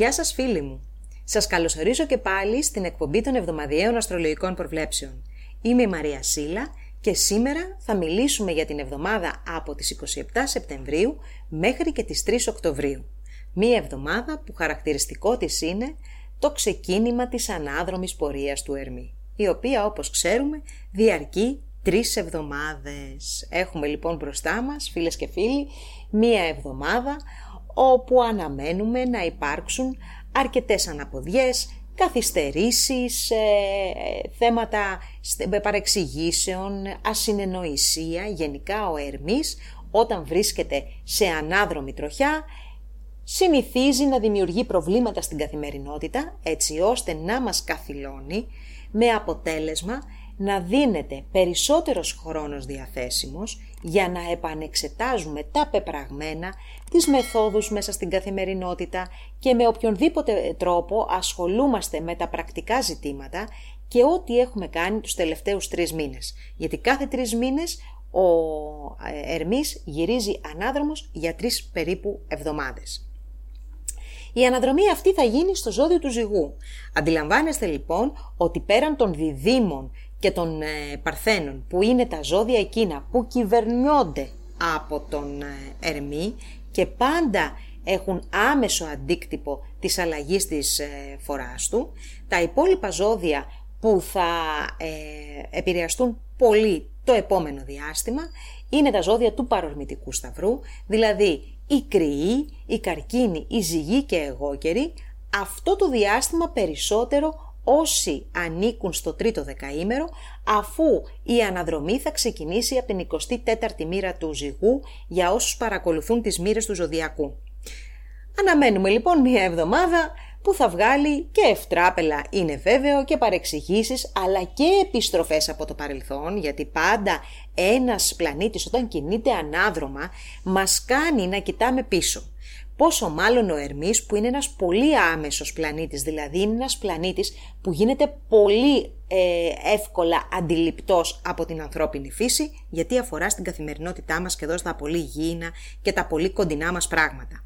Γεια σας φίλοι μου! Σας καλωσορίζω και πάλι στην εκπομπή των εβδομαδιαίων αστρολογικών προβλέψεων. Είμαι η Μαρία Σίλα και σήμερα θα μιλήσουμε για την εβδομάδα από τις 27 Σεπτεμβρίου μέχρι και τις 3 Οκτωβρίου. Μία εβδομάδα που χαρακτηριστικό της είναι το ξεκίνημα της ανάδρομης πορείας του Ερμή, η οποία όπως ξέρουμε διαρκεί τρεις εβδομάδες. Έχουμε λοιπόν μπροστά μας, φίλες και φίλοι, μία εβδομάδα όπου αναμένουμε να υπάρξουν αρκετές αναποδιές, καθυστερήσεις, ε, θέματα παρεξηγήσεων, ασυνεννοησία. Γενικά ο Ερμής όταν βρίσκεται σε ανάδρομη τροχιά συνηθίζει να δημιουργεί προβλήματα στην καθημερινότητα έτσι ώστε να μας καθυλώνει με αποτέλεσμα να δίνεται περισσότερος χρόνος διαθέσιμος για να επανεξετάζουμε τα πεπραγμένα, τις μεθόδους μέσα στην καθημερινότητα και με οποιονδήποτε τρόπο ασχολούμαστε με τα πρακτικά ζητήματα και ό,τι έχουμε κάνει τους τελευταίους τρεις μήνες. Γιατί κάθε τρεις μήνες ο ε, Ερμής γυρίζει ανάδρομος για τρεις περίπου εβδομάδες. Η αναδρομή αυτή θα γίνει στο ζώδιο του ζυγού. Αντιλαμβάνεστε λοιπόν ότι πέραν των διδήμων και των ε, παρθένων που είναι τα ζώδια εκείνα που κυβερνιόνται από τον ε, Ερμή και πάντα έχουν άμεσο αντίκτυπο της αλλαγής της ε, φοράς του, τα υπόλοιπα ζώδια που θα ε, επηρεαστούν πολύ το επόμενο διάστημα είναι τα ζώδια του παρορμητικού σταυρού, δηλαδή η κρυή, η καρκίνη, η ζυγή και εγώκερη, αυτό το διάστημα περισσότερο όσοι ανήκουν στο τρίτο δεκαήμερο, αφού η αναδρομή θα ξεκινήσει από την 24η μοίρα του ζυγού για όσους παρακολουθούν τις μοίρες του ζωδιακού. Αναμένουμε λοιπόν μία εβδομάδα που θα βγάλει και ευτράπελα είναι βέβαιο και παρεξηγήσεις αλλά και επιστροφές από το παρελθόν γιατί πάντα ένας πλανήτης όταν κινείται ανάδρομα μας κάνει να κοιτάμε πίσω. Πόσο μάλλον ο Ερμής που είναι ένας πολύ άμεσος πλανήτης, δηλαδή είναι ένας πλανήτης που γίνεται πολύ ε, εύκολα αντιληπτός από την ανθρώπινη φύση, γιατί αφορά στην καθημερινότητά μας και εδώ στα πολύ γήινα και τα πολύ κοντινά μας πράγματα.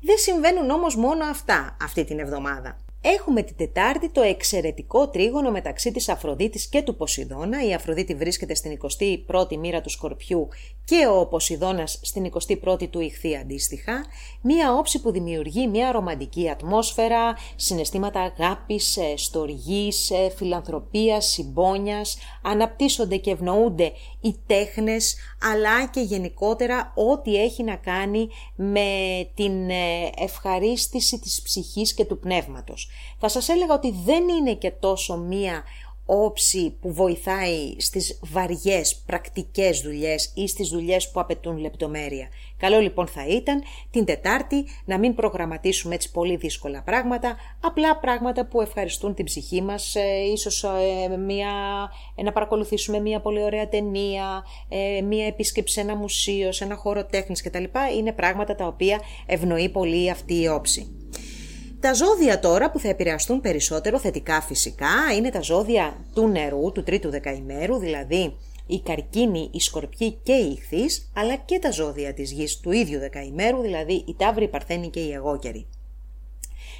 Δεν συμβαίνουν όμως μόνο αυτά αυτή την εβδομάδα. Έχουμε την Τετάρτη το εξαιρετικό τρίγωνο μεταξύ της Αφροδίτης και του Ποσειδώνα. Η Αφροδίτη βρίσκεται στην 21η μοίρα του Σκορπιού και ο Ποσειδώνας στην 21η του Ιχθύ αντίστοιχα. Μία όψη που δημιουργεί μια ρομαντική ατμόσφαιρα, συναισθήματα αγάπης, ε, στοργής, ε, φιλανθρωπίας, συμπόνιας, αναπτύσσονται και ευνοούνται οι τέχνες, αλλά και γενικότερα ό,τι έχει να κάνει με την ε, ευχαρίστηση της ψυχής και του πνεύματος. Θα σας έλεγα ότι δεν είναι και τόσο μία όψη που βοηθάει στις βαριές πρακτικές δουλειές ή στις δουλειές που απαιτούν λεπτομέρεια. Καλό λοιπόν θα ήταν την Τετάρτη να μην προγραμματίσουμε έτσι πολύ δύσκολα πράγματα, απλά πράγματα που ευχαριστούν την ψυχή μας, ε, ίσως ε, μια, ε, να παρακολουθήσουμε μια πολύ ωραία ταινία, ε, μια επίσκεψη σε ένα μουσείο, σε ένα χώρο τέχνης κτλ. Είναι πράγματα τα οποία ευνοεί πολύ αυτή η όψη. Τα ζώδια τώρα που θα επηρεαστούν περισσότερο θετικά φυσικά είναι τα ζώδια του νερού, του τρίτου δεκαημέρου, δηλαδή η καρκίνη, η σκορπιή και η ηχθής, αλλά και τα ζώδια της γης του ίδιου δεκαημέρου, δηλαδή η ταύρη, η παρθένη και η εγώκερη.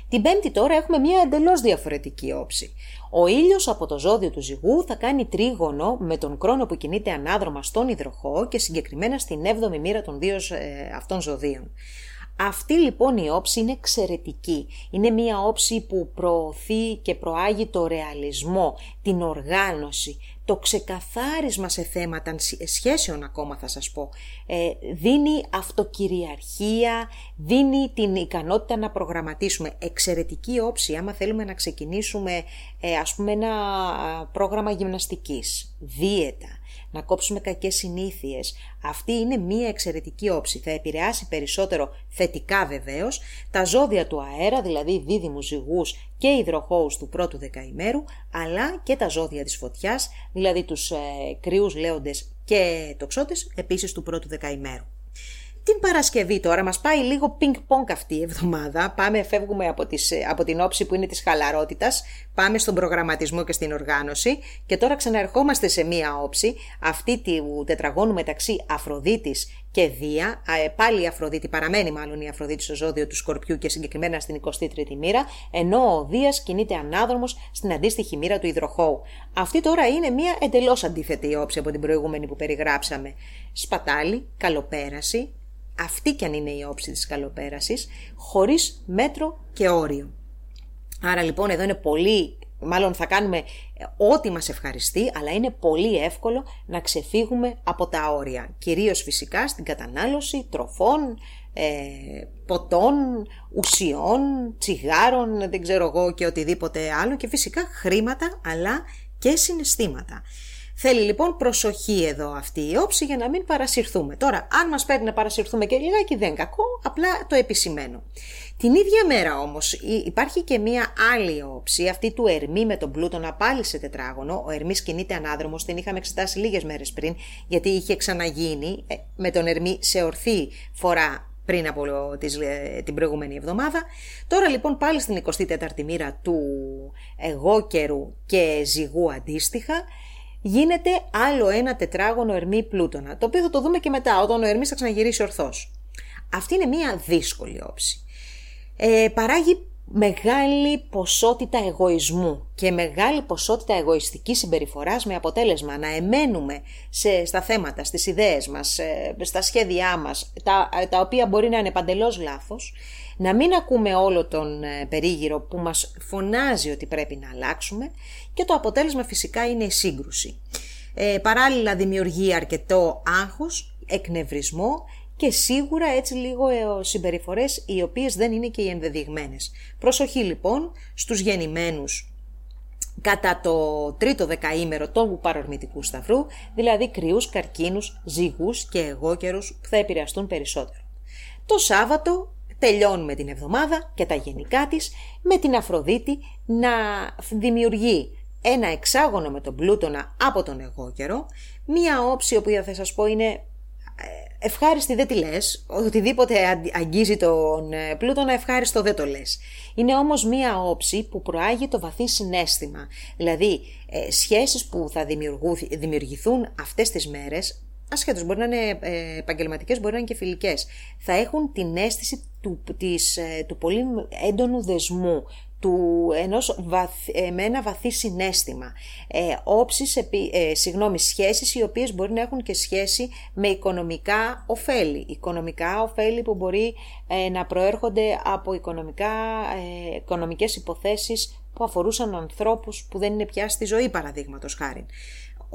Την πέμπτη τώρα έχουμε μια εντελώς διαφορετική όψη. Ο ήλιος από το ζώδιο του ζυγού θα κάνει τρίγωνο με τον κρόνο που κινείται ανάδρομα στον υδροχό και συγκεκριμένα στην 7η μοίρα των δύο ε, αυτών ζωδίων. Αυτή λοιπόν η όψη είναι εξαιρετική. Είναι μια όψη που προωθεί και προάγει το ρεαλισμό, την οργάνωση, το ξεκαθάρισμα σε θέματα σχέσεων ακόμα θα σας πω. Ε, δίνει αυτοκυριαρχία, δίνει την ικανότητα να προγραμματίσουμε. Εξαιρετική όψη άμα θέλουμε να ξεκινήσουμε ε, ας πούμε ένα πρόγραμμα γυμναστικής, δίαιτα, να κόψουμε κακές συνήθειες. Αυτή είναι μία εξαιρετική όψη. Θα επηρεάσει περισσότερο θετικά βεβαίως τα ζώδια του αέρα, δηλαδή δίδυμους ζυγούς και υδροχώους του πρώτου δεκαημέρου, αλλά και τα ζώδια της φωτιάς, δηλαδή τους ε, κρυούς λέοντες και τοξότες, επίσης του πρώτου δεκαημέρου. Την Παρασκευή τώρα μας πάει λίγο πινκ πονκ αυτή η εβδομάδα. Πάμε, φεύγουμε από, τις, από την όψη που είναι της χαλαρότητας, πάμε στον προγραμματισμό και στην οργάνωση και τώρα ξαναερχόμαστε σε μία όψη, αυτή του τετραγώνου μεταξύ Αφροδίτης και Δία. Ε, πάλι η Αφροδίτη παραμένει μάλλον η Αφροδίτη στο ζώδιο του Σκορπιού και συγκεκριμένα στην 23η μοίρα, ενώ ο Δίας κινείται ανάδρομος στην αντίστοιχη μοίρα του Ιδροχώου. Αυτή τώρα είναι μία εντελώς αντίθετη όψη από την προηγούμενη που περιγράψαμε. Σπατάλη, καλοπέραση, αυτή κι αν είναι η όψη της καλοπέρασης, χωρίς μέτρο και όριο. Άρα λοιπόν εδώ είναι πολύ, μάλλον θα κάνουμε ε, ό,τι μας ευχαριστεί, αλλά είναι πολύ εύκολο να ξεφύγουμε από τα όρια. Κυρίως φυσικά στην κατανάλωση τροφών, ε, ποτών, ουσιών, τσιγάρων, δεν ξέρω εγώ και οτιδήποτε άλλο και φυσικά χρήματα αλλά και συναισθήματα. Θέλει λοιπόν προσοχή εδώ αυτή η όψη για να μην παρασυρθούμε. Τώρα, αν μας παίρνει να παρασυρθούμε και λιγάκι δεν κακό, απλά το επισημαίνω. Την ίδια μέρα όμως υπάρχει και μία άλλη όψη, αυτή του Ερμή με τον Πλούτονα πάλι σε τετράγωνο. Ο Ερμής κινείται ανάδρομος, την είχαμε εξετάσει λίγες μέρες πριν, γιατί είχε ξαναγίνει ε, με τον Ερμή σε ορθή φορά πριν από ε, την προηγούμενη εβδομάδα. Τώρα λοιπόν πάλι στην 24η μοίρα του εγώ καιρού και ζυγού αντίστοιχα γίνεται άλλο ένα τετράγωνο Ερμή Πλούτονα, το οποίο θα το δούμε και μετά, όταν ο Ερμής θα ξαναγυρίσει ορθός. Αυτή είναι μία δύσκολη όψη. Ε, παράγει μεγάλη ποσότητα εγωισμού και μεγάλη ποσότητα εγωιστικής συμπεριφοράς με αποτέλεσμα να εμένουμε σε, στα θέματα, στις ιδέες μας, ε, στα σχέδιά μας, τα, τα οποία μπορεί να είναι παντελώς λάθος, να μην ακούμε όλο τον ε, περίγυρο που μας φωνάζει ότι πρέπει να αλλάξουμε και το αποτέλεσμα φυσικά είναι η σύγκρουση. Ε, παράλληλα δημιουργεί αρκετό άγχος, εκνευρισμό και σίγουρα έτσι λίγο ε, συμπεριφορές οι οποίες δεν είναι και οι ενδεδειγμένες. Προσοχή λοιπόν στους γεννημένους κατά το τρίτο δεκαήμερο του παρορμητικού σταυρού, δηλαδή κρυούς, καρκίνους, ζυγούς και εγώκερους που θα επηρεαστούν περισσότερο. Το Σάββατο τελειώνουμε την εβδομάδα και τα γενικά της με την Αφροδίτη να δημιουργεί ένα εξάγωνο με τον Πλούτονα από τον εγώ καιρό, μία όψη που θα σας πω είναι ε, ευχάριστη δεν τη λες, οτιδήποτε αγγίζει τον ε, Πλούτονα ευχάριστο δεν το λες. Είναι όμως μία όψη που προάγει το βαθύ συνέστημα, δηλαδή ε, σχέσεις που θα δημιουργηθούν αυτές τις μέρες ασχέτως μπορεί να είναι ε, επαγγελματικές, μπορεί να είναι και φιλικές, θα έχουν την αίσθηση του, της, ε, του πολύ έντονου δεσμού, του ενός ε, με ένα βαθύ συνέστημα. Ε, όψεις, ε, συγγνώμη, σχέσεις οι οποίες μπορεί να έχουν και σχέση με οικονομικά ωφέλη. Οικονομικά ωφέλη που μπορεί ε, να προέρχονται από οικονομικά, ε, οικονομικές υποθέσεις που αφορούσαν ανθρώπους που δεν είναι πια στη ζωή παραδείγματος χάρη.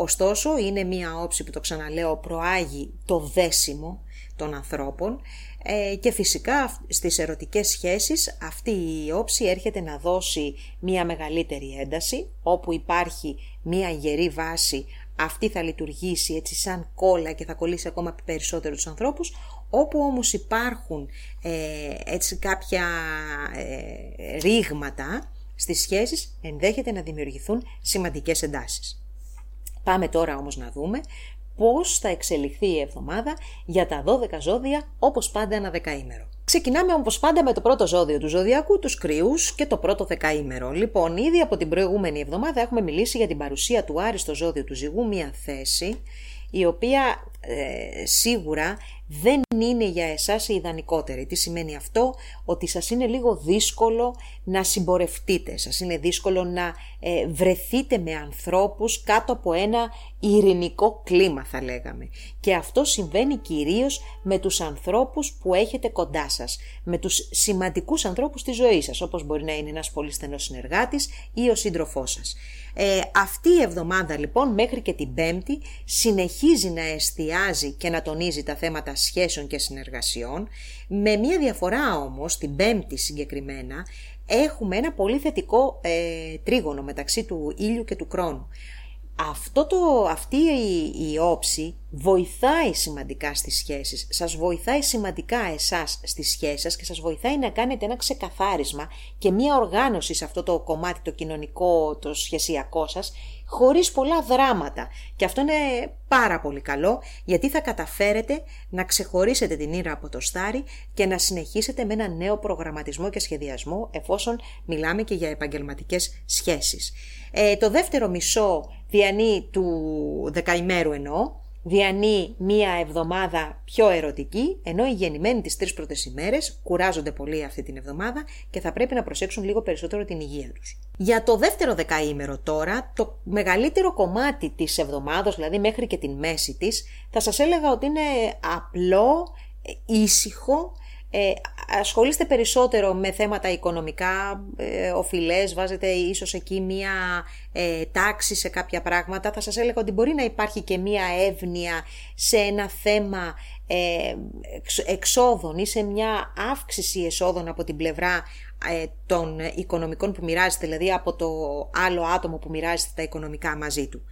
Ωστόσο, είναι μία όψη που το ξαναλέω προάγει το δέσιμο των ανθρώπων ε, και φυσικά στις ερωτικές σχέσεις αυτή η όψη έρχεται να δώσει μία μεγαλύτερη ένταση όπου υπάρχει μία γερή βάση αυτή θα λειτουργήσει έτσι σαν κόλλα και θα κολλήσει ακόμα περισσότερο τους ανθρώπους όπου όμως υπάρχουν ε, έτσι κάποια ε, ρήγματα στις σχέσεις ενδέχεται να δημιουργηθούν σημαντικές εντάσεις. Πάμε τώρα όμως να δούμε πώς θα εξελιχθεί η εβδομάδα για τα 12 ζώδια όπως πάντα ένα δεκαήμερο. Ξεκινάμε όπως πάντα με το πρώτο ζώδιο του ζωδιακού, τους κρυούς και το πρώτο δεκαήμερο. Λοιπόν, ήδη από την προηγούμενη εβδομάδα έχουμε μιλήσει για την παρουσία του Άρη στο ζώδιο του ζυγού, μια θέση η οποία ε, σίγουρα δεν είναι για εσάς η ιδανικότερη. Τι σημαίνει αυτό; Ότι σας είναι λίγο δύσκολο να συμπορευτείτε, σας είναι δύσκολο να ε, βρεθείτε με ανθρώπους κάτω από ένα ειρηνικό κλίμα θα λέγαμε. Και αυτό συμβαίνει κυρίως με τους ανθρώπους που έχετε κοντά σας, με τους σημαντικούς ανθρώπους της ζωής σας, όπως μπορεί να είναι ένας πολύ στενός συνεργάτης ή ο σύντροφός σας. Ε, αυτή η εβδομάδα λοιπόν μέχρι και την Πέμπτη συνεχίζει να εστιάζει και να τονίζει τα θέματα σχέσεων και συνεργασιών. Με μία διαφορά όμως, την Πέμπτη συγκεκριμένα, έχουμε ένα πολύ θετικό ε, τρίγωνο μεταξύ του ήλιου και του κρόνου. Αυτό το, αυτή η, η όψη βοηθάει σημαντικά στις σχέσεις, σας βοηθάει σημαντικά εσάς στις σχέσεις σας και σας βοηθάει να κάνετε ένα ξεκαθάρισμα και μία οργάνωση σε αυτό το κομμάτι το κοινωνικό, το σχεσιακό σας, χωρίς πολλά δράματα. Και αυτό είναι πάρα πολύ καλό γιατί θα καταφέρετε να ξεχωρίσετε την ήρα από το στάρι και να συνεχίσετε με ένα νέο προγραμματισμό και σχεδιασμό εφόσον μιλάμε και για επαγγελματικές σχέσεις. Ε, το δεύτερο μισό διανύει του δεκαημέρου εννοώ, διανύει μία εβδομάδα πιο ερωτική, ενώ οι γεννημένοι τις τρεις πρώτες ημέρες κουράζονται πολύ αυτή την εβδομάδα και θα πρέπει να προσέξουν λίγο περισσότερο την υγεία τους. Για το δεύτερο δεκαήμερο τώρα, το μεγαλύτερο κομμάτι της εβδομάδας, δηλαδή μέχρι και την μέση της, θα σας έλεγα ότι είναι απλό, ήσυχο, ε, ασχολείστε περισσότερο με θέματα οικονομικά, ε, οφειλές, βάζετε ίσως εκεί μία ε, τάξη σε κάποια πράγματα. Θα σας έλεγα ότι μπορεί να υπάρχει και μία εύνοια σε ένα θέμα ε, εξόδων ή σε μια αύξηση εσόδων από την πλευρά ε, των οικονομικών που μοιράζεται, δηλαδή από το άλλο άτομο που μοιράζεται τα οικονομικά μαζί του.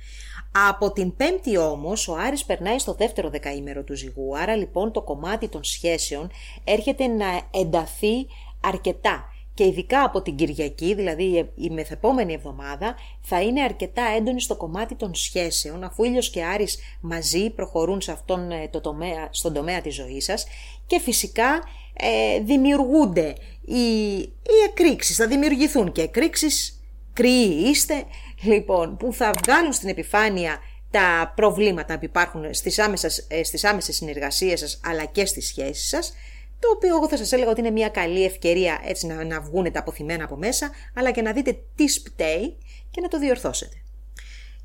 Από την πέμπτη όμως ο Άρης περνάει στο δεύτερο δεκαήμερο του ζυγού, άρα λοιπόν το κομμάτι των σχέσεων έρχεται να ενταθεί αρκετά. Και ειδικά από την Κυριακή, δηλαδή η μεθεπόμενη εβδομάδα, θα είναι αρκετά έντονη στο κομμάτι των σχέσεων, αφού ήλιος και Άρης μαζί προχωρούν σε αυτόν ε, το τομέα, στον τομέα της ζωής σας. Και φυσικά ε, δημιουργούνται οι, οι εκρήξεις, θα δημιουργηθούν και εκρήξεις, κρύοι είστε, λοιπόν, που θα βγάλουν στην επιφάνεια τα προβλήματα που υπάρχουν στις άμεσες, ε, στις άμεσες συνεργασίες σας αλλά και στις σχέσεις σας, το οποίο εγώ θα σας έλεγα ότι είναι μια καλή ευκαιρία έτσι να, να βγουν τα αποθυμένα από μέσα, αλλά και να δείτε τι σπταίει και να το διορθώσετε.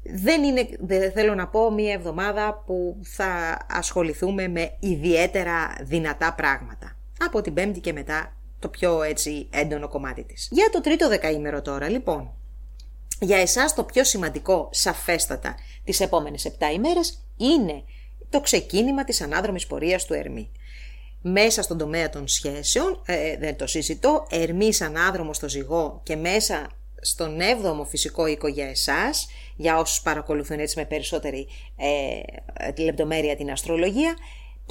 Δεν είναι, δεν θέλω να πω, μια εβδομάδα που θα ασχοληθούμε με ιδιαίτερα δυνατά πράγματα. Από την πέμπτη και μετά το πιο έτσι έντονο κομμάτι της. Για το τρίτο δεκαήμερο τώρα, λοιπόν. Για εσάς το πιο σημαντικό, σαφέστατα, τις επόμενες 7 ημέρες είναι το ξεκίνημα της ανάδρομης πορείας του Ερμή. Μέσα στον τομέα των σχέσεων, ε, δεν το συζητώ, Ερμής ανάδρομο στο ζυγό και μέσα στον 7ο φυσικό οίκο για εσάς, για όσους παρακολουθούν έτσι με περισσότερη ε, λεπτομέρεια την αστρολογία,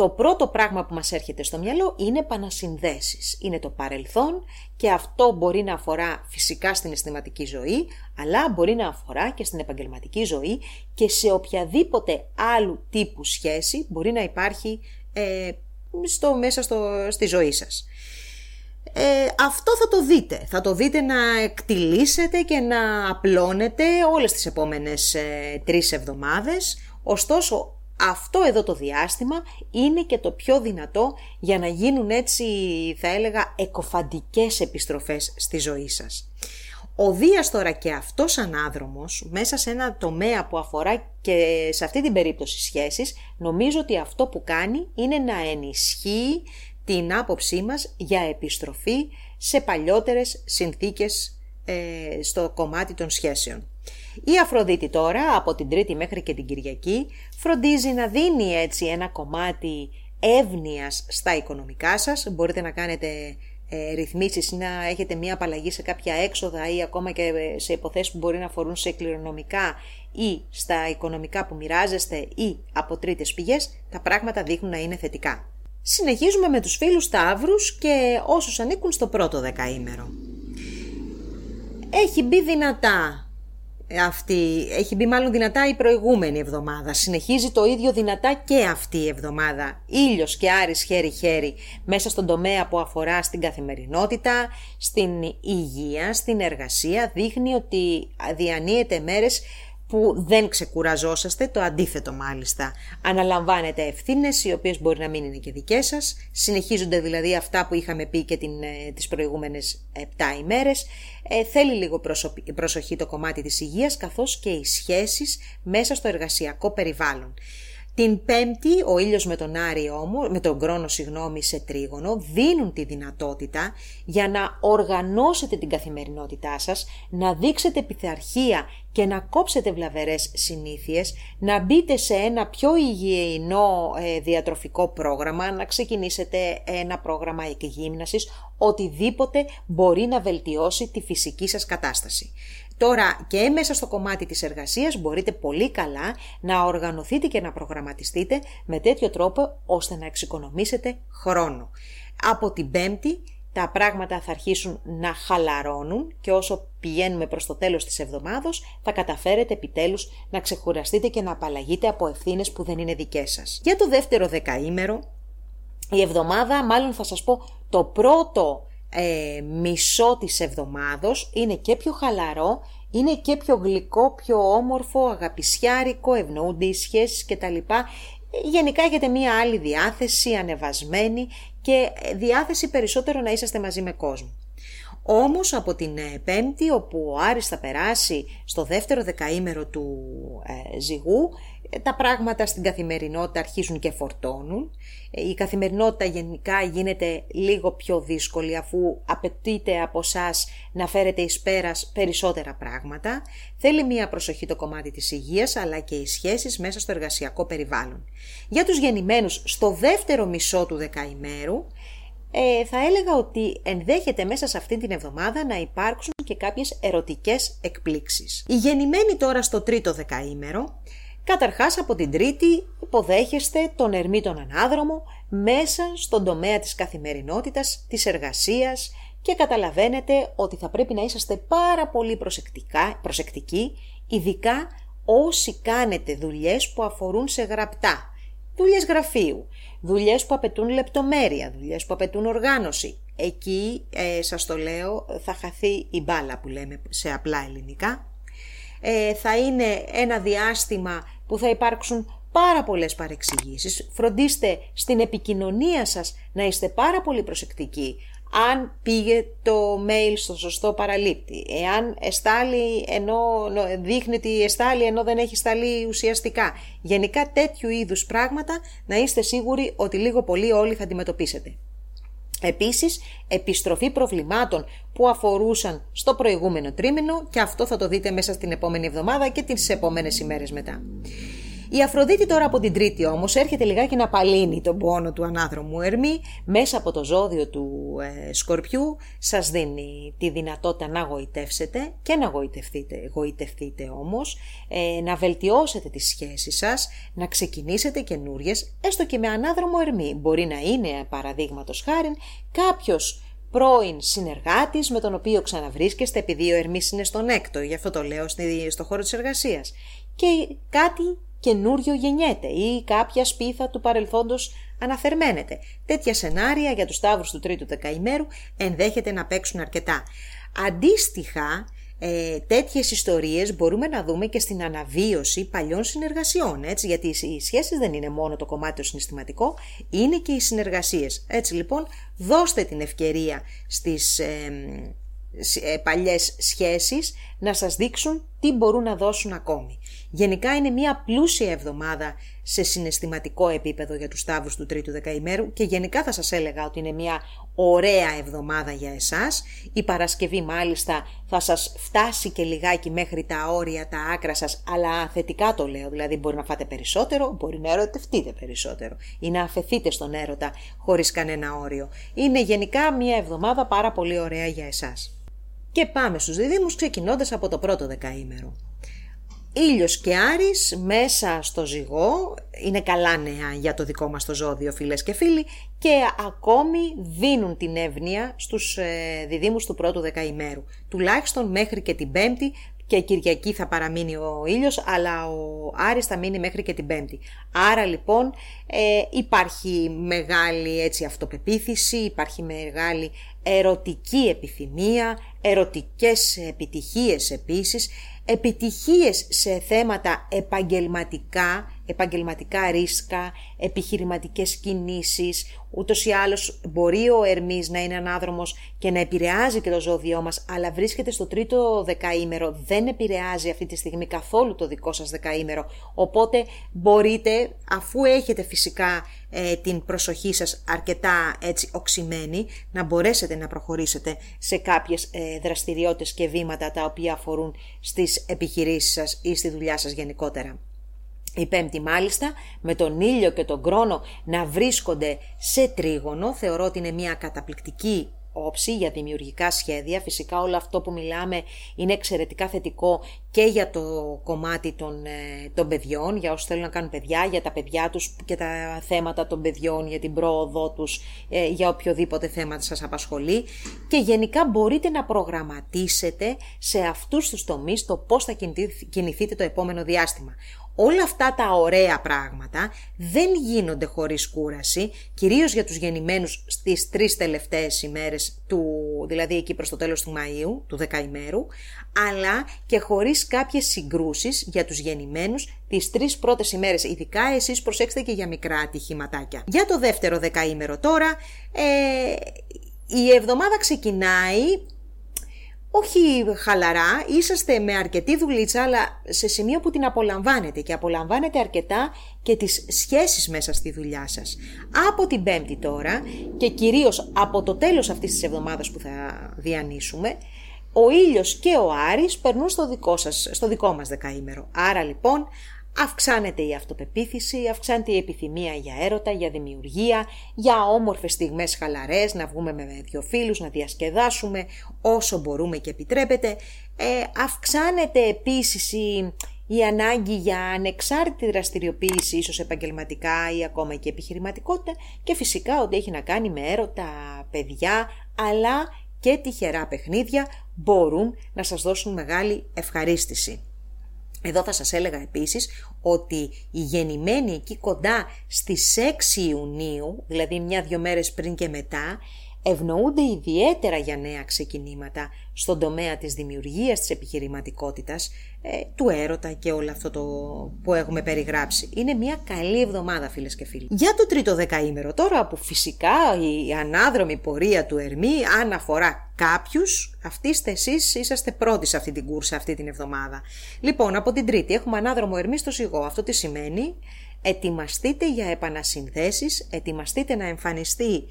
το πρώτο πράγμα που μας έρχεται στο μυαλό είναι επανασυνδέσεις. Είναι το παρελθόν και αυτό μπορεί να αφορά φυσικά στην αισθηματική ζωή, αλλά μπορεί να αφορά και στην επαγγελματική ζωή και σε οποιαδήποτε άλλου τύπου σχέση μπορεί να υπάρχει ε, στο, μέσα στο, στη ζωή σας. Ε, αυτό θα το δείτε. Θα το δείτε να εκτιλήσετε και να απλώνετε όλες τις επόμενες ε, τρεις εβδομάδες. Ωστόσο, αυτό εδώ το διάστημα είναι και το πιο δυνατό για να γίνουν έτσι, θα έλεγα, εκοφαντικές επιστροφές στη ζωή σας. Ο Δίας τώρα και αυτός ανάδρομος, μέσα σε ένα τομέα που αφορά και σε αυτή την περίπτωση σχέσεις, νομίζω ότι αυτό που κάνει είναι να ενισχύει την άποψή μας για επιστροφή σε παλιότερες συνθήκες ε, στο κομμάτι των σχέσεων. Η Αφροδίτη τώρα, από την Τρίτη μέχρι και την Κυριακή, φροντίζει να δίνει έτσι ένα κομμάτι εύνοιας στα οικονομικά σας. Μπορείτε να κάνετε ε, ρυθμίσεις ή να έχετε μία απαλλαγή σε κάποια έξοδα ή ακόμα και σε υποθέσεις που μπορεί να αφορούν σε κληρονομικά ή στα οικονομικά που μοιράζεστε ή από τρίτες πηγές, τα πράγματα δείχνουν να είναι θετικά. Συνεχίζουμε με τους φίλους Ταύρους και όσους ανήκουν στο πρώτο δεκαήμερο. Έχει μπει δυνατά αυτή, έχει μπει μάλλον δυνατά η προηγούμενη εβδομάδα. Συνεχίζει το ίδιο δυνατά και αυτή η εβδομάδα. Ήλιος και Άρης χέρι-χέρι μέσα στον τομέα που αφορά στην καθημερινότητα, στην υγεία, στην εργασία. Δείχνει ότι διανύεται μέρες που δεν ξεκουραζόσαστε, το αντίθετο μάλιστα. Αναλαμβάνετε ευθύνες οι οποίες μπορεί να μην είναι και δικές σας, συνεχίζονται δηλαδή αυτά που είχαμε πει και την, ε, τις προηγούμενες 7 ημέρες. Ε, θέλει λίγο προσοχή το κομμάτι της υγείας καθώς και οι σχέσεις μέσα στο εργασιακό περιβάλλον. Την Πέμπτη ο ήλιος με τον Άρη όμως, με τον Κρόνο συγγνώμη σε τρίγωνο δίνουν τη δυνατότητα για να οργανώσετε την καθημερινότητά σας, να δείξετε πειθαρχία και να κόψετε βλαβερές συνήθειες, να μπείτε σε ένα πιο υγιεινό ε, διατροφικό πρόγραμμα, να ξεκινήσετε ένα πρόγραμμα εκγύμνασης, οτιδήποτε μπορεί να βελτιώσει τη φυσική σας κατάσταση. Τώρα και μέσα στο κομμάτι της εργασίας μπορείτε πολύ καλά να οργανωθείτε και να προγραμματιστείτε με τέτοιο τρόπο ώστε να εξοικονομήσετε χρόνο. Από την Πέμπτη τα πράγματα θα αρχίσουν να χαλαρώνουν και όσο πηγαίνουμε προς το τέλος της εβδομάδος θα καταφέρετε επιτέλους να ξεχουραστείτε και να απαλλαγείτε από ευθύνες που δεν είναι δικές σας. Για το δεύτερο δεκαήμερο, η εβδομάδα, μάλλον θα σας πω, το πρώτο ε, μισό της εβδομάδος είναι και πιο χαλαρό, είναι και πιο γλυκό, πιο όμορφο, αγαπησιάρικο, ευνοούνται οι σχέσεις κτλ. Γενικά έχετε μία άλλη διάθεση, ανεβασμένη και διάθεση περισσότερο να είσαστε μαζί με κόσμο. Όμως από την ε, Πέμπτη όπου ο Άρης θα περάσει στο δεύτερο δεκαήμερο του ε, ζυγού τα πράγματα στην καθημερινότητα αρχίζουν και φορτώνουν. Η καθημερινότητα γενικά γίνεται λίγο πιο δύσκολη αφού απαιτείται από εσάς να φέρετε εις πέρας περισσότερα πράγματα. Θέλει μία προσοχή το κομμάτι της υγείας αλλά και οι σχέσεις μέσα στο εργασιακό περιβάλλον. Για τους γεννημένους στο δεύτερο μισό του δεκαημέρου ε, θα έλεγα ότι ενδέχεται μέσα σε αυτή την εβδομάδα να υπάρξουν και κάποιες ερωτικές εκπλήξεις. Οι γεννημένοι τώρα στο τρίτο δεκαήμερο Καταρχάς από την Τρίτη υποδέχεστε τον τον ανάδρομο μέσα στον τομέα της καθημερινότητας, της εργασίας και καταλαβαίνετε ότι θα πρέπει να είσαστε πάρα πολύ προσεκτικά, προσεκτικοί, ειδικά όσοι κάνετε δουλειές που αφορούν σε γραπτά, δουλειές γραφείου, δουλειές που απαιτούν λεπτομέρεια, δουλειές που απαιτούν οργάνωση. Εκεί, ε, σας το λέω, θα χαθεί η μπάλα που λέμε σε απλά ελληνικά ε, θα είναι ένα διάστημα που θα υπάρξουν πάρα πολλές παρεξηγήσεις. Φροντίστε στην επικοινωνία σας να είστε πάρα πολύ προσεκτικοί. Αν πήγε το mail στο σωστό παραλήπτη, εάν εστάλει ενώ δείχνει ότι εστάλει ενώ δεν έχει σταλεί ουσιαστικά. Γενικά τέτοιου είδους πράγματα να είστε σίγουροι ότι λίγο πολύ όλοι θα αντιμετωπίσετε. Επίσης, επιστροφή προβλημάτων που αφορούσαν στο προηγούμενο τρίμηνο και αυτό θα το δείτε μέσα στην επόμενη εβδομάδα και τις επόμενες ημέρες μετά. Η Αφροδίτη τώρα από την Τρίτη όμως έρχεται λιγάκι να παλύνει τον πόνο του ανάδρομου Ερμή μέσα από το ζώδιο του ε, Σκορπιού σας δίνει τη δυνατότητα να γοητεύσετε και να γοητευτείτε, γοητευτείτε όμως, ε, να βελτιώσετε τις σχέσεις σας, να ξεκινήσετε καινούριες, έστω και με ανάδρομο Ερμή. Μπορεί να είναι παραδείγματος χάρη κάποιος πρώην συνεργάτης με τον οποίο ξαναβρίσκεστε επειδή ο Ερμής είναι στον έκτο, γι' αυτό το λέω στο χώρο της εργασίας. Και κάτι καινούριο γεννιέται ή κάποια σπίθα του παρελθόντος αναθερμαίνεται. Τέτοια σενάρια για τους τάβρους του τρίτου δεκαημέρου ενδέχεται να παίξουν αρκετά. Αντίστοιχα, ε, τέτοιες ιστορίες μπορούμε να δούμε και στην αναβίωση παλιών συνεργασιών, έτσι, γιατί οι σχέσεις δεν είναι μόνο το κομμάτι το συναισθηματικό, είναι και οι συνεργασίες. Έτσι λοιπόν, δώστε την ευκαιρία στις ε, ε, παλιές σχέσεις να σας δείξουν τι μπορούν να δώσουν ακόμη. Γενικά είναι μια πλούσια εβδομάδα σε συναισθηματικό επίπεδο για τους Σταύρους του τρίτου δεκαημέρου και γενικά θα σας έλεγα ότι είναι μια ωραία εβδομάδα για εσάς. Η Παρασκευή μάλιστα θα σας φτάσει και λιγάκι μέχρι τα όρια, τα άκρα σας, αλλά θετικά το λέω, δηλαδή μπορεί να φάτε περισσότερο, μπορεί να ερωτευτείτε περισσότερο ή να αφαιθείτε στον έρωτα χωρίς κανένα όριο. Είναι γενικά μια εβδομάδα πάρα πολύ ωραία για εσάς. Και πάμε στους διδήμους ξεκινώντας από το πρώτο δεκαήμερο. Ήλιος και Άρης μέσα στο ζυγό είναι καλά νέα για το δικό μας το ζώδιο φίλες και φίλοι και ακόμη δίνουν την εύνοια στους ε, διδήμους του πρώτου δεκαημέρου. Τουλάχιστον μέχρι και την πέμπτη και Κυριακή θα παραμείνει ο ήλιος αλλά ο Άρης θα μείνει μέχρι και την πέμπτη. Άρα λοιπόν ε, υπάρχει μεγάλη έτσι αυτοπεποίθηση, υπάρχει μεγάλη ερωτική επιθυμία, ερωτικές επιτυχίες επίσης, επιτυχίες σε θέματα επαγγελματικά, επαγγελματικά ρίσκα, επιχειρηματικές κινήσεις, ούτως ή άλλως μπορεί ο Ερμής να είναι ανάδρομος και να επηρεάζει και το ζώδιό μας, αλλά βρίσκεται στο τρίτο δεκαήμερο, δεν επηρεάζει αυτή τη στιγμή καθόλου το δικό σας δεκαήμερο, οπότε μπορείτε, αφού έχετε φυσικά ε, την προσοχή σας αρκετά έτσι οξυμένη, να μπορέσετε να προχωρήσετε σε κάποιες ε, δραστηριότητες και βήματα τα οποία αφορούν στις επιχειρήσεις σας ή στη δουλειά σας γενικότερα. Η πέμπτη μάλιστα με τον ήλιο και τον κρόνο να βρίσκονται σε τρίγωνο θεωρώ ότι είναι μια καταπληκτική όψη για δημιουργικά σχέδια. Φυσικά όλο αυτό που μιλάμε είναι εξαιρετικά θετικό και για το κομμάτι των, ε, των παιδιών, για όσους θέλουν να κάνουν παιδιά, για τα παιδιά τους και τα θέματα των παιδιών, για την πρόοδό τους, ε, για οποιοδήποτε θέμα σας απασχολεί. Και γενικά μπορείτε να προγραμματίσετε σε αυτούς τους τομείς το πώς θα κινηθείτε το επόμενο διάστημα. Όλα αυτά τα ωραία πράγματα δεν γίνονται χωρίς κούραση, κυρίως για τους γεννημένους στις τρεις τελευταίες ημέρες, του, δηλαδή εκεί προς το τέλος του Μαΐου, του δεκαημέρου, αλλά και χωρίς κάποιες συγκρούσεις για τους γεννημένους τις τρεις πρώτες ημέρες. Ειδικά εσείς προσέξτε και για μικρά ατυχηματάκια. Για το δεύτερο δεκαήμερο τώρα, ε, η εβδομάδα ξεκινάει όχι χαλαρά, είσαστε με αρκετή δουλίτσα, αλλά σε σημείο που την απολαμβάνετε και απολαμβάνετε αρκετά και τις σχέσεις μέσα στη δουλειά σας. Από την πέμπτη τώρα και κυρίως από το τέλος αυτής της εβδομάδας που θα διανύσουμε, ο ήλιος και ο Άρης περνούν στο δικό, σας, στο δικό μας δεκαήμερο. Άρα λοιπόν Αυξάνεται η αυτοπεποίθηση, αυξάνεται η επιθυμία για έρωτα, για δημιουργία, για όμορφες στιγμές χαλαρές, να βγούμε με δύο φίλους, να διασκεδάσουμε όσο μπορούμε και επιτρέπεται. Ε, αυξάνεται επίσης η, η ανάγκη για ανεξάρτητη δραστηριοποίηση, ίσως επαγγελματικά ή ακόμα και επιχειρηματικότητα και φυσικά ότι έχει να κάνει με έρωτα, παιδιά, αλλά και τυχερά παιχνίδια μπορούν να σας δώσουν μεγάλη ευχαρίστηση. Εδώ θα σας έλεγα επίσης ότι οι γεννημένοι εκεί κοντά στις 6 Ιουνίου, δηλαδή μια-δυο μέρες πριν και μετά, ευνοούνται ιδιαίτερα για νέα ξεκινήματα στον τομέα της δημιουργίας, της επιχειρηματικότητας, ε, του έρωτα και όλο αυτό το που έχουμε περιγράψει. Είναι μια καλή εβδομάδα φίλες και φίλοι. Για το τρίτο δεκαήμερο τώρα που φυσικά η ανάδρομη πορεία του Ερμή αν αφορά κάποιους, αυτοί είστε εσείς είσαστε πρώτοι σε αυτή την κούρσα αυτή την εβδομάδα. Λοιπόν, από την τρίτη έχουμε ανάδρομο Ερμή στο Σιγό. Αυτό τι σημαίνει; Ετοιμαστείτε για επανασυνδέσεις, ετοιμαστείτε να εμφανιστεί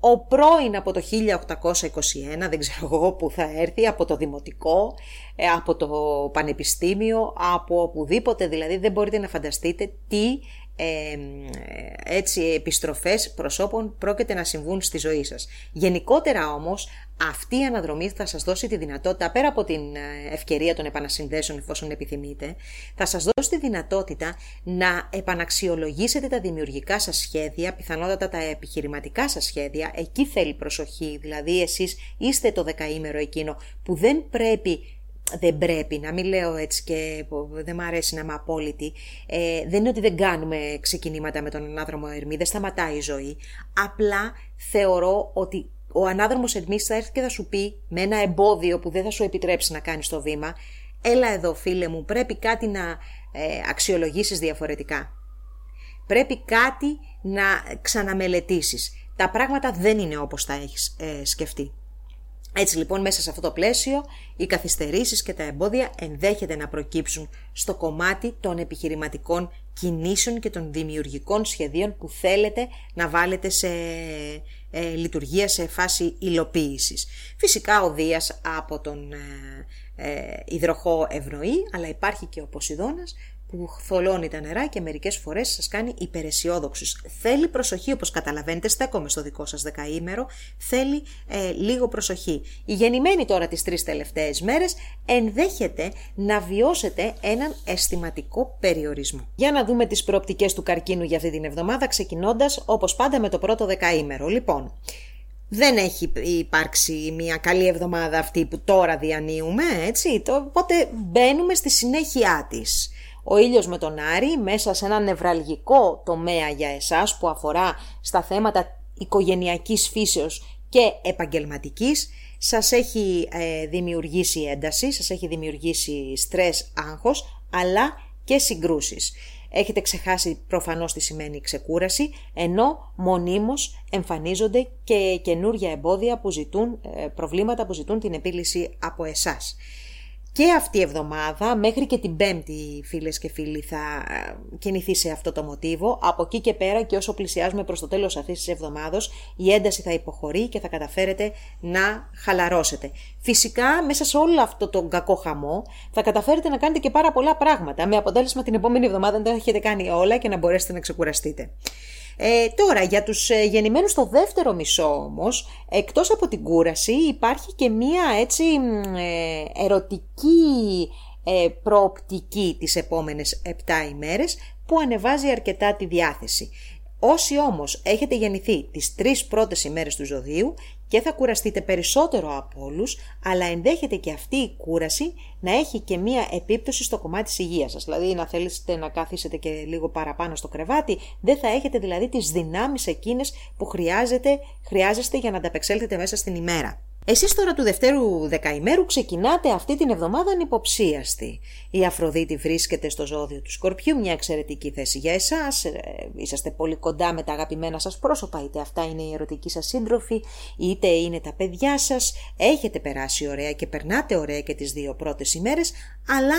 ο πρώην από το 1821, δεν ξέρω εγώ που θα έρθει, από το δημοτικό, ε, από το πανεπιστήμιο, από οπουδήποτε, δηλαδή δεν μπορείτε να φανταστείτε τι ε, έτσι επιστροφές προσώπων πρόκειται να συμβούν στη ζωή σας. Γενικότερα όμως αυτή η αναδρομή θα σας δώσει τη δυνατότητα, πέρα από την ε, ευκαιρία των επανασυνδέσεων εφόσον επιθυμείτε, θα σας δώσει τη δυνατότητα να επαναξιολογήσετε τα δημιουργικά σας σχέδια, πιθανότατα τα επιχειρηματικά σας σχέδια, εκεί θέλει προσοχή, δηλαδή εσείς είστε το δεκαήμερο εκείνο που δεν πρέπει δεν πρέπει, να μην λέω έτσι και δεν μου αρέσει να είμαι απόλυτη. Ε, δεν είναι ότι δεν κάνουμε ξεκινήματα με τον ανάδρομο Ερμή, δεν σταματάει η ζωή. Απλά θεωρώ ότι ο ανάδρομος Ερμής θα έρθει και θα σου πει με ένα εμπόδιο που δεν θα σου επιτρέψει να κάνεις το βήμα «Έλα εδώ φίλε μου, πρέπει κάτι να ε, αξιολογήσεις διαφορετικά. Πρέπει κάτι να ξαναμελετήσεις. Τα πράγματα δεν είναι όπως τα έχεις ε, σκεφτεί». Έτσι λοιπόν μέσα σε αυτό το πλαίσιο οι καθυστερήσεις και τα εμπόδια ενδέχεται να προκύψουν στο κομμάτι των επιχειρηματικών κινήσεων και των δημιουργικών σχεδίων που θέλετε να βάλετε σε ε, λειτουργία σε φάση υλοποίησης. Φυσικά ο Δίας από τον ε, ε, υδροχό ευνοεί, αλλά υπάρχει και ο Ποσειδώνας που θολώνει τα νερά και μερικές φορές σας κάνει υπεραισιόδοξους. Θέλει προσοχή όπως καταλαβαίνετε, στέκομαι στο δικό σας δεκαήμερο, θέλει ε, λίγο προσοχή. Η γεννημένη τώρα τις τρεις τελευταίες μέρες ενδέχεται να βιώσετε έναν αισθηματικό περιορισμό. Για να δούμε τις προοπτικές του καρκίνου για αυτή την εβδομάδα ξεκινώντας όπως πάντα με το πρώτο δεκαήμερο. Λοιπόν, δεν έχει υπάρξει μια καλή εβδομάδα αυτή που τώρα διανύουμε, έτσι, οπότε μπαίνουμε στη συνέχεια της. Ο ήλιος με τον Άρη μέσα σε ένα νευραλγικό τομέα για εσάς που αφορά στα θέματα οικογενειακής φύσεως και επαγγελματικής σας έχει ε, δημιουργήσει ένταση, σας έχει δημιουργήσει στρες, άγχος αλλά και συγκρούσεις. Έχετε ξεχάσει προφανώς τι σημαίνει ξεκούραση, ενώ μονίμως εμφανίζονται και καινούργια εμπόδια που ζητούν, ε, προβλήματα που ζητούν την επίλυση από εσάς και αυτή η εβδομάδα μέχρι και την πέμπτη φίλες και φίλοι θα ε, κινηθεί σε αυτό το μοτίβο. Από εκεί και πέρα και όσο πλησιάζουμε προς το τέλος αυτής της εβδομάδος η ένταση θα υποχωρεί και θα καταφέρετε να χαλαρώσετε. Φυσικά μέσα σε όλο αυτό τον κακό χαμό θα καταφέρετε να κάνετε και πάρα πολλά πράγματα με αποτέλεσμα την επόμενη εβδομάδα να τα έχετε κάνει όλα και να μπορέσετε να ξεκουραστείτε. Ε, τώρα, για τους ε, γεννημένους στο δεύτερο μισό όμως, εκτός από την κούραση υπάρχει και μία έτσι ε, ερωτική ε, προοπτική τις επόμενες 7 ημέρες που ανεβάζει αρκετά τη διάθεση. Όσοι όμως έχετε γεννηθεί τις τρεις πρώτες ημέρες του ζωδίου και θα κουραστείτε περισσότερο από όλους, αλλά ενδέχεται και αυτή η κούραση να έχει και μία επίπτωση στο κομμάτι της υγείας σας. Δηλαδή να θέλετε να κάθισετε και λίγο παραπάνω στο κρεβάτι, δεν θα έχετε δηλαδή τις δυνάμεις εκείνες που χρειάζεται, χρειάζεστε για να ανταπεξέλθετε μέσα στην ημέρα. Εσείς τώρα του Δευτέρου Δεκαημέρου ξεκινάτε αυτή την εβδομάδα ανυποψίαστη. Η Αφροδίτη βρίσκεται στο ζώδιο του Σκορπιού, μια εξαιρετική θέση για εσάς. Ε, είσαστε πολύ κοντά με τα αγαπημένα σας πρόσωπα, είτε αυτά είναι οι ερωτικοί σας σύντροφοι, είτε είναι τα παιδιά σας. Έχετε περάσει ωραία και περνάτε ωραία και τις δύο πρώτες ημέρες, αλλά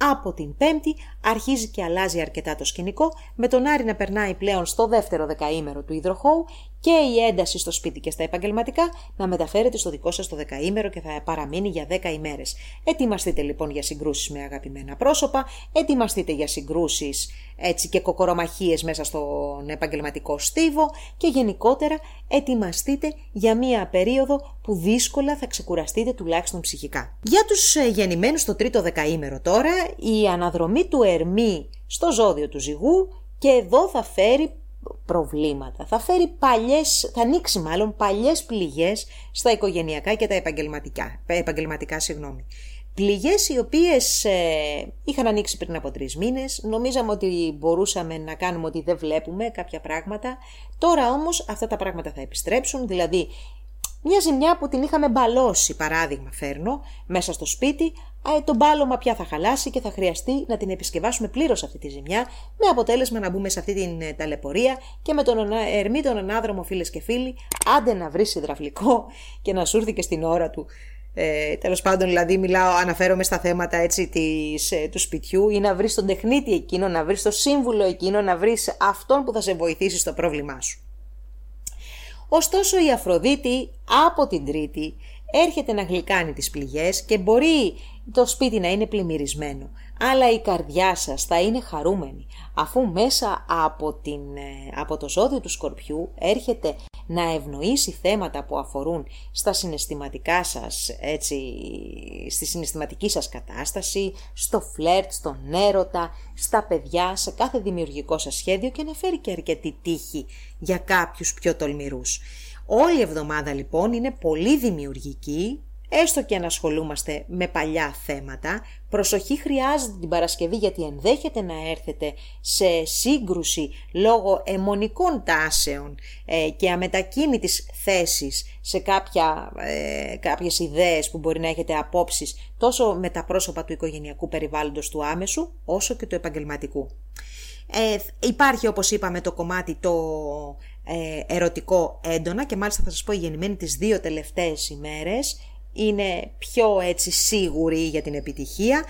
από την Πέμπτη αρχίζει και αλλάζει αρκετά το σκηνικό, με τον Άρη να περνάει πλέον στο δεύτερο δεκαήμερο του υδροχώου και η ένταση στο σπίτι και στα επαγγελματικά να μεταφέρεται στο δικό σας το δεκαήμερο και θα παραμείνει για δέκα ημέρες. Ετοιμαστείτε λοιπόν για συγκρούσεις με αγαπημένα πρόσωπα, ετοιμαστείτε για συγκρούσεις έτσι και κοκορομαχίες μέσα στον επαγγελματικό στίβο και γενικότερα ετοιμαστείτε για μία περίοδο που δύσκολα θα ξεκουραστείτε τουλάχιστον ψυχικά. Για τους ε, γεννημένους στο τρίτο δεκαήμερο τώρα, η αναδρομή του Ερμή στο ζώδιο του ζυγού και εδώ θα φέρει προβλήματα. Θα φέρει παλιές, θα ανοίξει μάλλον παλιές πληγές στα οικογενειακά και τα επαγγελματικά, επαγγελματικά συγγνώμη. Πληγές οι οποίες ε, είχαν ανοίξει πριν από τρεις μήνες, νομίζαμε ότι μπορούσαμε να κάνουμε ότι δεν βλέπουμε κάποια πράγματα, τώρα όμως αυτά τα πράγματα θα επιστρέψουν, δηλαδή μια ζημιά που την είχαμε μπαλώσει, παράδειγμα φέρνω, μέσα στο σπίτι, το μπάλωμα πια θα χαλάσει και θα χρειαστεί να την επισκευάσουμε πλήρως αυτή τη ζημιά, με αποτέλεσμα να μπούμε σε αυτή την ε, ταλαιπωρία και με τον ερμή τον ανάδρομο φίλες και φίλοι, άντε να βρεις υδραυλικό και να σου έρθει και στην ώρα του. Ε, Τέλος πάντων, δηλαδή, μιλάω, αναφέρομαι στα θέματα έτσι, της, ε, του σπιτιού ή να βρεις τον τεχνίτη εκείνο, να βρεις τον σύμβουλο εκείνο, να βρεις αυτόν που θα σε βοηθήσει στο πρόβλημά σου. Ωστόσο η Αφροδίτη από την Τρίτη έρχεται να γλυκάνει τις πληγές και μπορεί το σπίτι να είναι πλημμυρισμένο, αλλά η καρδιά σας θα είναι χαρούμενη, αφού μέσα από, την, ε, από το ζώδιο του Σκορπιού έρχεται να ευνοήσει θέματα που αφορούν στα συναισθηματικά σας, έτσι, στη συναισθηματική σας κατάσταση, στο φλερτ, στον έρωτα, στα παιδιά, σε κάθε δημιουργικό σας σχέδιο και να φέρει και αρκετή τύχη για κάποιους πιο τολμηρούς. Όλη η εβδομάδα λοιπόν είναι πολύ δημιουργική, Έστω και αν ασχολούμαστε με παλιά θέματα, προσοχή χρειάζεται την Παρασκευή γιατί ενδέχεται να έρθετε σε σύγκρουση λόγω αιμονικών τάσεων ε, και αμετακίνητης θέσης σε κάποια, ε, κάποιες ιδέες που μπορεί να έχετε απόψεις τόσο με τα πρόσωπα του οικογενειακού περιβάλλοντος του άμεσου όσο και του επαγγελματικού. Ε, υπάρχει όπως είπαμε το κομμάτι το ε, ερωτικό έντονα και μάλιστα θα σας πω η γεννημένη τις δύο τελευταίες ημέρες είναι πιο έτσι σίγουροι για την επιτυχία,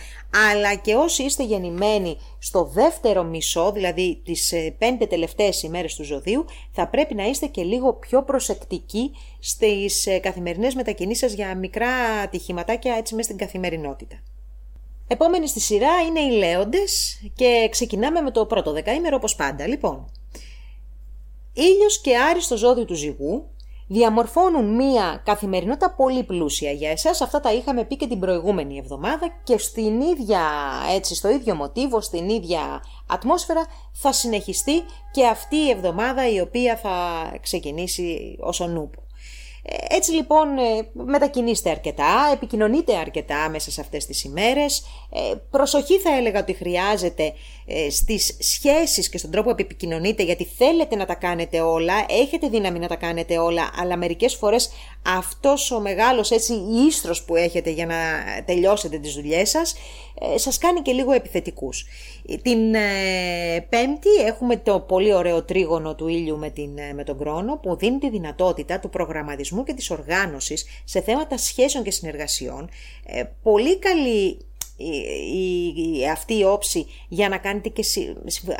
αλλά και όσοι είστε γεννημένοι στο δεύτερο μισό, δηλαδή τις ε, πέντε τελευταίες ημέρες του ζωδίου, θα πρέπει να είστε και λίγο πιο προσεκτικοί στις ε, καθημερινές μετακινήσεις για μικρά ατυχηματάκια έτσι μέσα στην καθημερινότητα. Επόμενη στη σειρά είναι οι λέοντες και ξεκινάμε με το πρώτο δεκαήμερο όπως πάντα. Λοιπόν, ήλιος και άριστο ζώδιο του ζυγού, διαμορφώνουν μία καθημερινότητα πολύ πλούσια για εσάς. Αυτά τα είχαμε πει και την προηγούμενη εβδομάδα και στην ίδια, έτσι, στο ίδιο μοτίβο, στην ίδια ατμόσφαιρα θα συνεχιστεί και αυτή η εβδομάδα η οποία θα ξεκινήσει ως ο νούπο. Έτσι λοιπόν ε, μετακινήστε αρκετά, επικοινωνείτε αρκετά μέσα σε αυτές τις ημέρες. Ε, προσοχή θα έλεγα ότι χρειάζεται ε, στις σχέσεις και στον τρόπο που επικοινωνείτε γιατί θέλετε να τα κάνετε όλα, έχετε δύναμη να τα κάνετε όλα, αλλά μερικές φορές αυτός ο μεγάλος έτσι ίστρος που έχετε για να τελειώσετε τις δουλειές σας σας κάνει και λίγο επιθετικούς. Την ε, Πέμπτη έχουμε το πολύ ωραίο τρίγωνο του ήλιου με, την, με τον κρόνο που δίνει τη δυνατότητα του προγραμματισμού και της οργάνωσης σε θέματα σχέσεων και συνεργασιών. Ε, πολύ καλή η, η, αυτή η όψη για να κάνετε και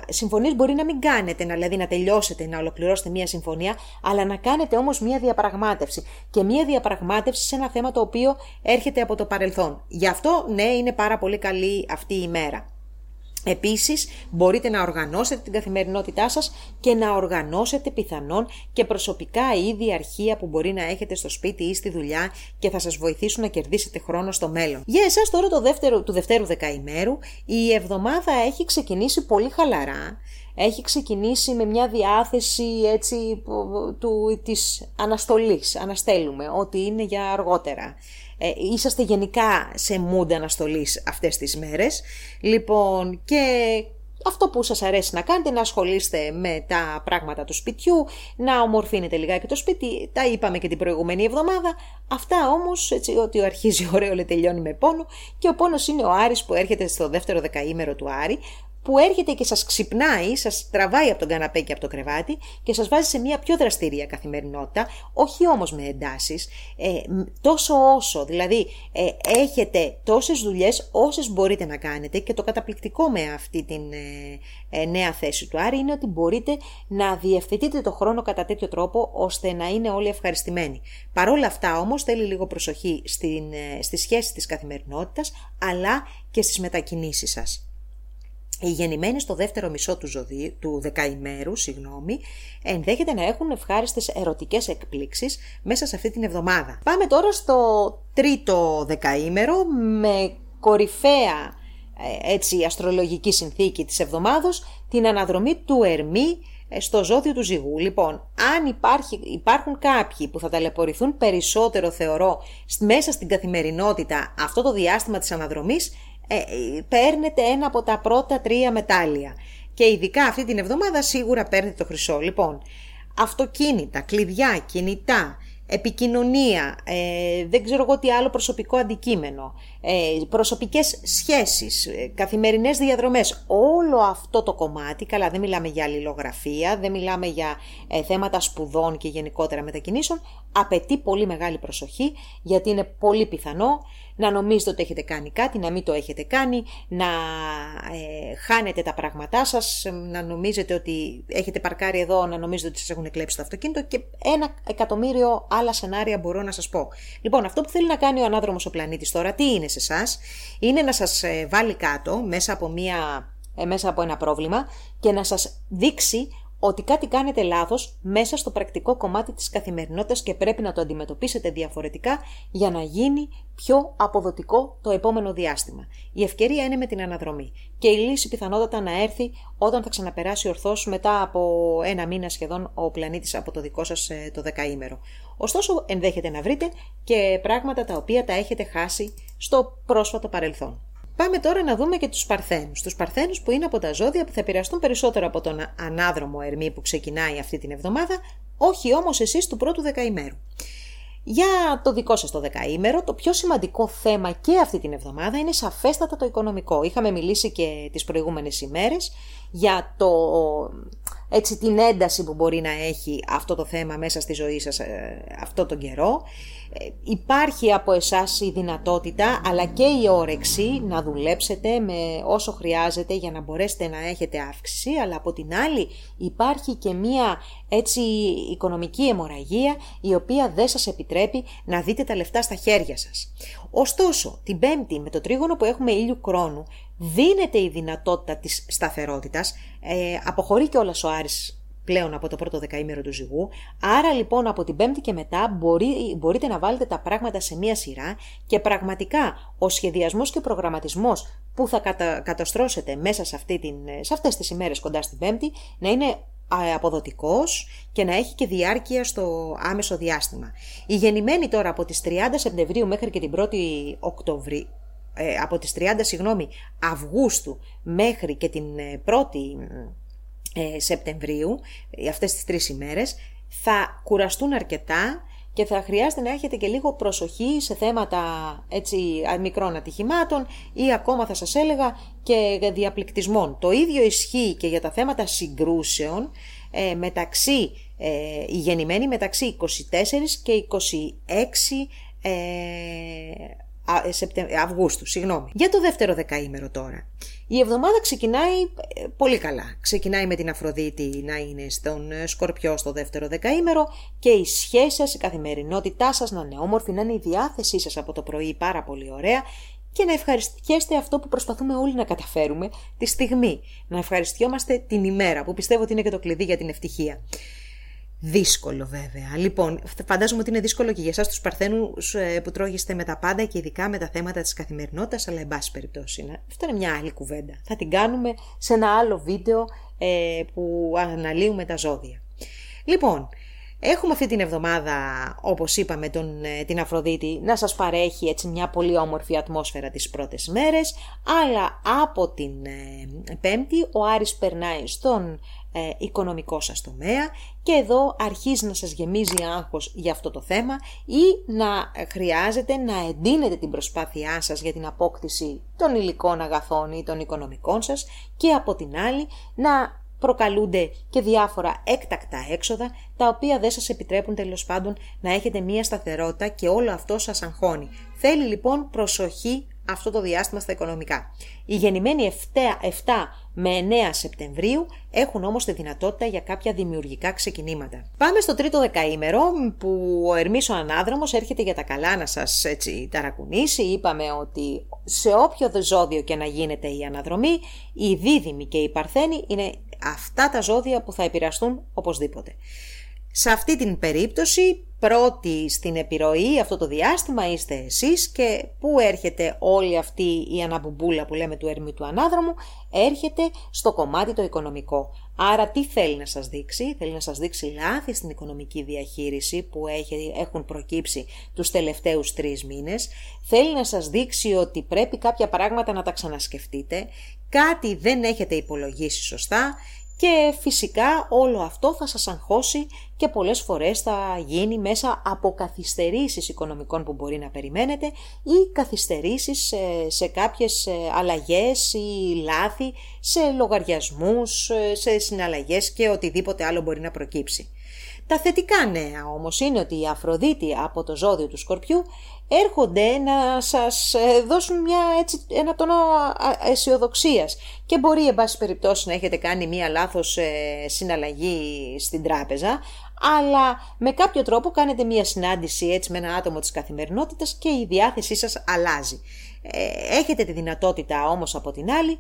συμφωνίες μπορεί να μην κάνετε, να, δηλαδή να τελειώσετε, να ολοκληρώσετε μία συμφωνία, αλλά να κάνετε όμως μία διαπραγμάτευση και μία διαπραγμάτευση σε ένα θέμα το οποίο έρχεται από το παρελθόν. Γι' αυτό ναι είναι πάρα πολύ καλή αυτή η μέρα. Επίσης μπορείτε να οργανώσετε την καθημερινότητά σας και να οργανώσετε πιθανόν και προσωπικά είδη αρχεία που μπορεί να έχετε στο σπίτι ή στη δουλειά και θα σας βοηθήσουν να κερδίσετε χρόνο στο μέλλον. Για εσάς τώρα το δεύτερο, του δευτέρου δεκαημέρου η εβδομάδα έχει ξεκινήσει πολύ χαλαρά έχει ξεκινήσει με μια διάθεση έτσι του, της αναστολής, αναστέλουμε, ότι είναι για αργότερα. Ε, είσαστε γενικά σε mood αναστολής αυτές τις μέρες. Λοιπόν, και αυτό που σας αρέσει να κάνετε, να ασχολείστε με τα πράγματα του σπιτιού, να ομορφύνετε λιγάκι το σπίτι, τα είπαμε και την προηγούμενη εβδομάδα. Αυτά όμως, έτσι, ότι αρχίζει ωραίο, λέει τελειώνει με πόνο και ο πόνος είναι ο Άρης που έρχεται στο δεύτερο δεκαήμερο του Άρη, που έρχεται και σας ξυπνάει, σας τραβάει από τον καναπέ και από το κρεβάτι και σας βάζει σε μια πιο δραστήρια καθημερινότητα, όχι όμως με εντάσεις, ε, τόσο όσο, δηλαδή ε, έχετε τόσες δουλειές όσες μπορείτε να κάνετε και το καταπληκτικό με αυτή την ε, ε, νέα θέση του Άρη είναι ότι μπορείτε να διευθετείτε το χρόνο κατά τέτοιο τρόπο ώστε να είναι όλοι ευχαριστημένοι. Παρ' όλα αυτά όμως θέλει λίγο προσοχή στην, στη σχέση της καθημερινότητας αλλά και στις μετακινήσεις σας. Οι γεννημένοι στο δεύτερο μισό του, ζωδί, του δεκαημέρου συγγνώμη, ενδέχεται να έχουν ευχάριστες ερωτικές εκπλήξεις μέσα σε αυτή την εβδομάδα. Πάμε τώρα στο τρίτο δεκαήμερο με κορυφαία ε, έτσι, αστρολογική συνθήκη της εβδομάδος την αναδρομή του Ερμή ε, στο ζώδιο του ζυγού. Λοιπόν, αν υπάρχει, υπάρχουν κάποιοι που θα ταλαιπωρηθούν περισσότερο θεωρώ μέσα στην καθημερινότητα αυτό το διάστημα της αναδρομής, ε, παίρνετε ένα από τα πρώτα τρία μετάλλια. Και ειδικά αυτή την εβδομάδα σίγουρα παίρνετε το χρυσό. Λοιπόν, αυτοκίνητα, κλειδιά, κινητά, επικοινωνία, ε, δεν ξέρω εγώ τι άλλο προσωπικό αντικείμενο, ε, προσωπικές σχέσεις, ε, καθημερινές διαδρομές, όλο αυτό το κομμάτι, καλά δεν μιλάμε για αλληλογραφία, δεν μιλάμε για ε, θέματα σπουδών και γενικότερα μετακινήσεων, απαιτεί πολύ μεγάλη προσοχή γιατί είναι πολύ πιθανό να νομίζετε ότι έχετε κάνει κάτι, να μην το έχετε κάνει, να ε, χάνετε τα πράγματά σας, να νομίζετε ότι έχετε παρκάρει εδώ, να νομίζετε ότι σας έχουν κλέψει το αυτοκίνητο και ένα εκατομμύριο άλλα σενάρια μπορώ να σας πω. Λοιπόν, αυτό που θέλει να κάνει ο ανάδρομος ο πλανήτης τώρα, τι είναι σε εσάς, είναι να σας ε, βάλει κάτω μέσα από, μια, ε, μέσα από ένα πρόβλημα και να σας δείξει ότι κάτι κάνετε λάθος μέσα στο πρακτικό κομμάτι της καθημερινότητας και πρέπει να το αντιμετωπίσετε διαφορετικά για να γίνει πιο αποδοτικό το επόμενο διάστημα. Η ευκαιρία είναι με την αναδρομή και η λύση πιθανότατα να έρθει όταν θα ξαναπεράσει ορθώς μετά από ένα μήνα σχεδόν ο πλανήτης από το δικό σας ε, το δεκαήμερο. Ωστόσο ενδέχεται να βρείτε και πράγματα τα οποία τα έχετε χάσει στο πρόσφατο παρελθόν. Πάμε τώρα να δούμε και τους Παρθένους. Τους Παρθένους που είναι από τα ζώδια που θα επηρεαστούν περισσότερο από τον ανάδρομο Ερμή που ξεκινάει αυτή την εβδομάδα, όχι όμως εσείς του πρώτου δεκαημέρου. Για το δικό σας το δεκαήμερο, το πιο σημαντικό θέμα και αυτή την εβδομάδα είναι σαφέστατα το οικονομικό. Είχαμε μιλήσει και τις προηγούμενες ημέρες για το, έτσι, την ένταση που μπορεί να έχει αυτό το θέμα μέσα στη ζωή σας ε, αυτό τον καιρό. Ε, υπάρχει από εσάς η δυνατότητα αλλά και η όρεξη να δουλέψετε με όσο χρειάζεται για να μπορέσετε να έχετε αύξηση αλλά από την άλλη υπάρχει και μία έτσι οικονομική αιμορραγία η οποία δεν σας επιτρέπει να δείτε τα λεφτά στα χέρια σας. Ωστόσο, την πέμπτη με το τρίγωνο που έχουμε ήλιου κρόνου δίνεται η δυνατότητα της σταθερότητας, ε, αποχωρεί και όλα ο Άρης πλέον από το πρώτο δεκαήμερο του ζυγού. Άρα λοιπόν από την πέμπτη και μετά μπορεί, μπορείτε να βάλετε τα πράγματα σε μία σειρά και πραγματικά ο σχεδιασμός και ο προγραμματισμός που θα κατα, καταστρώσετε μέσα σε, αυτή την, σε αυτές τις ημέρες κοντά στην πέμπτη να είναι αποδοτικός και να έχει και διάρκεια στο άμεσο διάστημα. Η γεννημένη τώρα από τις 30 Σεπτεμβρίου μέχρι και την 1η Οκτωβρίου, ε, από τις 30 συγγνώμη, Αυγούστου μέχρι και την 1η ε, ε, Σεπτεμβρίου, ε, αυτές τις τρεις ημέρες, θα κουραστούν αρκετά και θα χρειάζεται να έχετε και λίγο προσοχή σε θέματα έτσι, μικρών ατυχημάτων ή ακόμα θα σας έλεγα και διαπληκτισμών. Το ίδιο ισχύει και για τα θέματα συγκρούσεων ε, μεταξύ, ε, η γεννημένη μεταξύ 24 και 26 ε, Αυγούστου, συγγνώμη. Για το δεύτερο δεκαήμερο τώρα. Η εβδομάδα ξεκινάει ε, πολύ καλά. Ξεκινάει με την Αφροδίτη να είναι στον ε, Σκορπιό στο δεύτερο δεκαήμερο και η σχέση σας, η καθημερινότητά σας να είναι όμορφη, να είναι η διάθεσή σας από το πρωί πάρα πολύ ωραία και να ευχαριστιέστε αυτό που προσπαθούμε όλοι να καταφέρουμε τη στιγμή. Να ευχαριστιόμαστε την ημέρα που πιστεύω ότι είναι και το κλειδί για την ευτυχία. Δύσκολο βέβαια. Λοιπόν, φαντάζομαι ότι είναι δύσκολο και για εσάς τους Παρθένους ε, που τρώγεστε με τα πάντα και ειδικά με τα θέματα της καθημερινότητας, αλλά εν πάση περιπτώσει. Αυτό είναι μια άλλη κουβέντα. Θα την κάνουμε σε ένα άλλο βίντεο ε, που αναλύουμε τα ζώδια. Λοιπόν, Έχουμε αυτή την εβδομάδα, όπως είπαμε, τον, ε, την Αφροδίτη να σας παρέχει έτσι μια πολύ όμορφη ατμόσφαιρα τις πρώτες μέρες, αλλά από την ε, Πέμπτη ο Άρης περνάει στον ε, οικονομικό σας τομέα και εδώ αρχίζει να σας γεμίζει άγχος για αυτό το θέμα ή να χρειάζεται να εντείνετε την προσπάθειά σας για την απόκτηση των υλικών αγαθών ή των οικονομικών σας και από την άλλη να προκαλούνται και διάφορα έκτακτα έξοδα, τα οποία δεν σας επιτρέπουν τέλος πάντων να έχετε μία σταθερότητα και όλο αυτό σας αγχώνει. Θέλει λοιπόν προσοχή αυτό το διάστημα στα οικονομικά. Οι γεννημένοι 7, 7 με 9 Σεπτεμβρίου έχουν όμως τη δυνατότητα για κάποια δημιουργικά ξεκινήματα. Πάμε στο τρίτο δεκαήμερο που ο Ερμής ο Ανάδρομος έρχεται για τα καλά να σας έτσι ταρακουνήσει. Είπαμε ότι σε όποιο ζώδιο και να γίνεται η αναδρομή, οι δίδυμοι και οι παρθένοι είναι αυτά τα ζώδια που θα επηρεαστούν οπωσδήποτε. Σε αυτή την περίπτωση πρώτη στην επιρροή αυτό το διάστημα είστε εσείς και πού έρχεται όλη αυτή η αναμπουμπούλα που λέμε του Ερμή του Ανάδρομου έρχεται στο κομμάτι το οικονομικό. Άρα τι θέλει να σας δείξει, θέλει να σας δείξει λάθη στην οικονομική διαχείριση που έχουν προκύψει τους τελευταίους τρεις μήνες, θέλει να σας δείξει ότι πρέπει κάποια πράγματα να τα ξανασκεφτείτε, κάτι δεν έχετε υπολογίσει σωστά και φυσικά όλο αυτό θα σας αγχώσει και πολλές φορές θα γίνει μέσα από καθυστερήσεις οικονομικών που μπορεί να περιμένετε ή καθυστερήσεις σε, σε κάποιες ε, αλλαγές ή λάθη σε λογαριασμούς, ε, σε συναλλαγές και οτιδήποτε άλλο μπορεί να προκύψει. Τα θετικά νέα όμως είναι ότι η Αφροδίτη από το ζώδιο του Σκορπιού έρχονται να σας ε, δώσουν μια, έτσι, ένα τόνο αισιοδοξίας και μπορεί εν πάση περιπτώσει να έχετε κάνει μια λάθος ε, συναλλαγή στην τράπεζα αλλά με κάποιο τρόπο κάνετε μια συνάντηση έτσι με ένα άτομο της καθημερινότητας και η διάθεσή σας αλλάζει. Ε, έχετε τη δυνατότητα όμως από την άλλη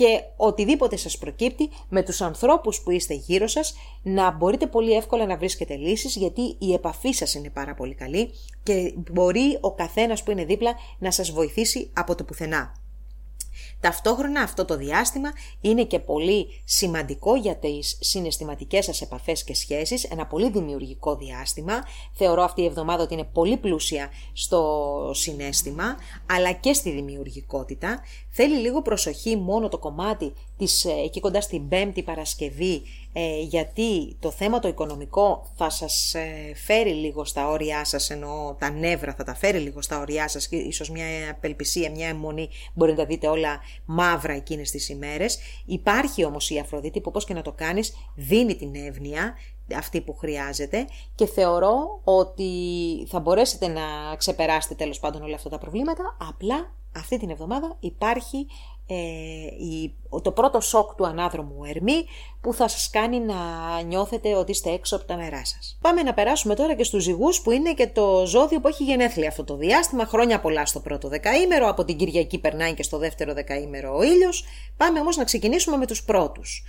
και οτιδήποτε σας προκύπτει με τους ανθρώπους που είστε γύρω σας να μπορείτε πολύ εύκολα να βρίσκετε λύσεις γιατί η επαφή σας είναι πάρα πολύ καλή και μπορεί ο καθένας που είναι δίπλα να σας βοηθήσει από το πουθενά. Ταυτόχρονα αυτό το διάστημα είναι και πολύ σημαντικό για τις συναισθηματικές σας επαφές και σχέσεις, ένα πολύ δημιουργικό διάστημα. Θεωρώ αυτή η εβδομάδα ότι είναι πολύ πλούσια στο συνέστημα, αλλά και στη δημιουργικότητα. Θέλει λίγο προσοχή μόνο το κομμάτι της, ε, εκεί κοντά στην πέμπτη Παρασκευή, ε, γιατί το θέμα το οικονομικό θα σας ε, φέρει λίγο στα όρια σας, ενώ τα νεύρα θα τα φέρει λίγο στα όρια σας και ίσως μια απελπισία, μια αιμονή, μπορεί να τα δείτε όλα μαύρα εκείνες τις ημέρες. Υπάρχει όμως η Αφροδίτη που όπως και να το κάνεις δίνει την εύνοια, αυτή που χρειάζεται και θεωρώ ότι θα μπορέσετε να ξεπεράσετε τέλος πάντων όλα αυτά τα προβλήματα, απλά αυτή την εβδομάδα υπάρχει ε, η, το πρώτο σοκ του ανάδρομου Ερμή που θα σας κάνει να νιώθετε ότι είστε έξω από τα νερά σας. Πάμε να περάσουμε τώρα και στους ζυγούς που είναι και το ζώδιο που έχει γενέθλια αυτό το διάστημα, χρόνια πολλά στο πρώτο δεκαήμερο, από την Κυριακή περνάει και στο δεύτερο δεκαήμερο ο ήλιος. Πάμε όμως να ξεκινήσουμε με τους πρώτους.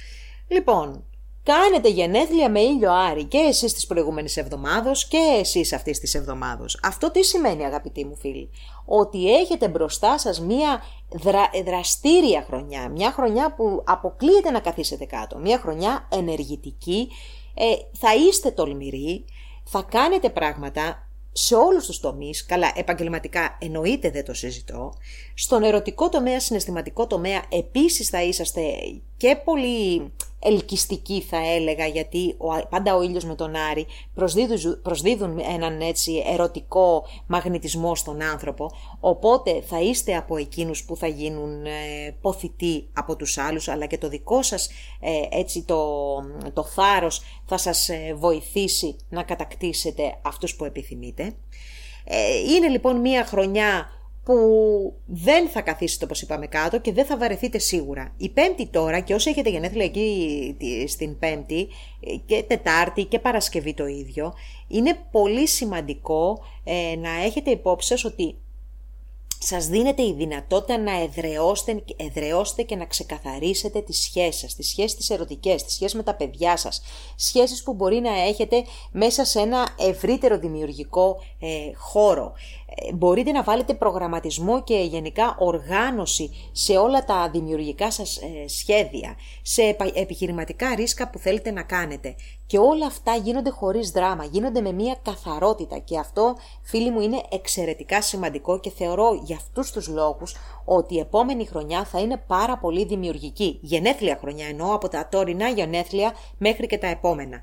Λοιπόν, Κάνετε γενέθλια με ήλιο Άρη και εσείς της προηγούμενης εβδομάδος και εσείς αυτής της εβδομάδος. Αυτό τι σημαίνει αγαπητοί μου φίλοι; Ότι έχετε μπροστά σας μία δραστήρια χρονιά. Μια χρονιά που αποκλείεται να καθίσετε κάτω. Μια χρονιά ενεργητική. Ε, θα είστε τολμηροί. Θα κάνετε πράγματα σε όλους τους τομείς, καλά επαγγελματικά εννοείται δεν το συζητώ, στον ερωτικό τομέα, συναισθηματικό τομέα επίσης θα είσαστε και πολύ ελκυστική θα έλεγα γιατί ο, πάντα ο ήλιος με τον Άρη προσδίδουν, προσδίδουν έναν έτσι ερωτικό μαγνητισμό στον άνθρωπο οπότε θα είστε από εκείνους που θα γίνουν ε, ποθητοί από τους άλλους αλλά και το δικό σας ε, έτσι το, το θάρρος θα σας ε, βοηθήσει να κατακτήσετε αυτούς που επιθυμείτε. Ε, είναι λοιπόν μια χρονιά που δεν θα καθίσετε όπως είπαμε κάτω και δεν θα βαρεθείτε σίγουρα. Η Πέμπτη τώρα και όσοι έχετε γενέθλια εκεί στην Πέμπτη και Τετάρτη και Παρασκευή το ίδιο, είναι πολύ σημαντικό ε, να έχετε υπόψη σας ότι σας δίνεται η δυνατότητα να εδραιώσετε, εδραιώσετε και να ξεκαθαρίσετε τις σχέσεις σας, τις σχέσεις τις ερωτικές, τις σχέσεις με τα παιδιά σας, σχέσεις που μπορεί να έχετε μέσα σε ένα ευρύτερο δημιουργικό ε, χώρο. Ε, μπορείτε να βάλετε προγραμματισμό και γενικά οργάνωση σε όλα τα δημιουργικά σας ε, σχέδια, σε επιχειρηματικά ρίσκα που θέλετε να κάνετε. Και όλα αυτά γίνονται χωρίς δράμα, γίνονται με μια καθαρότητα και αυτό φίλοι μου είναι εξαιρετικά σημαντικό και θεωρώ για αυτούς τους λόγους ότι η επόμενη χρονιά θα είναι πάρα πολύ δημιουργική. Γενέθλια χρονιά εννοώ από τα τωρινά γενέθλια μέχρι και τα επόμενα.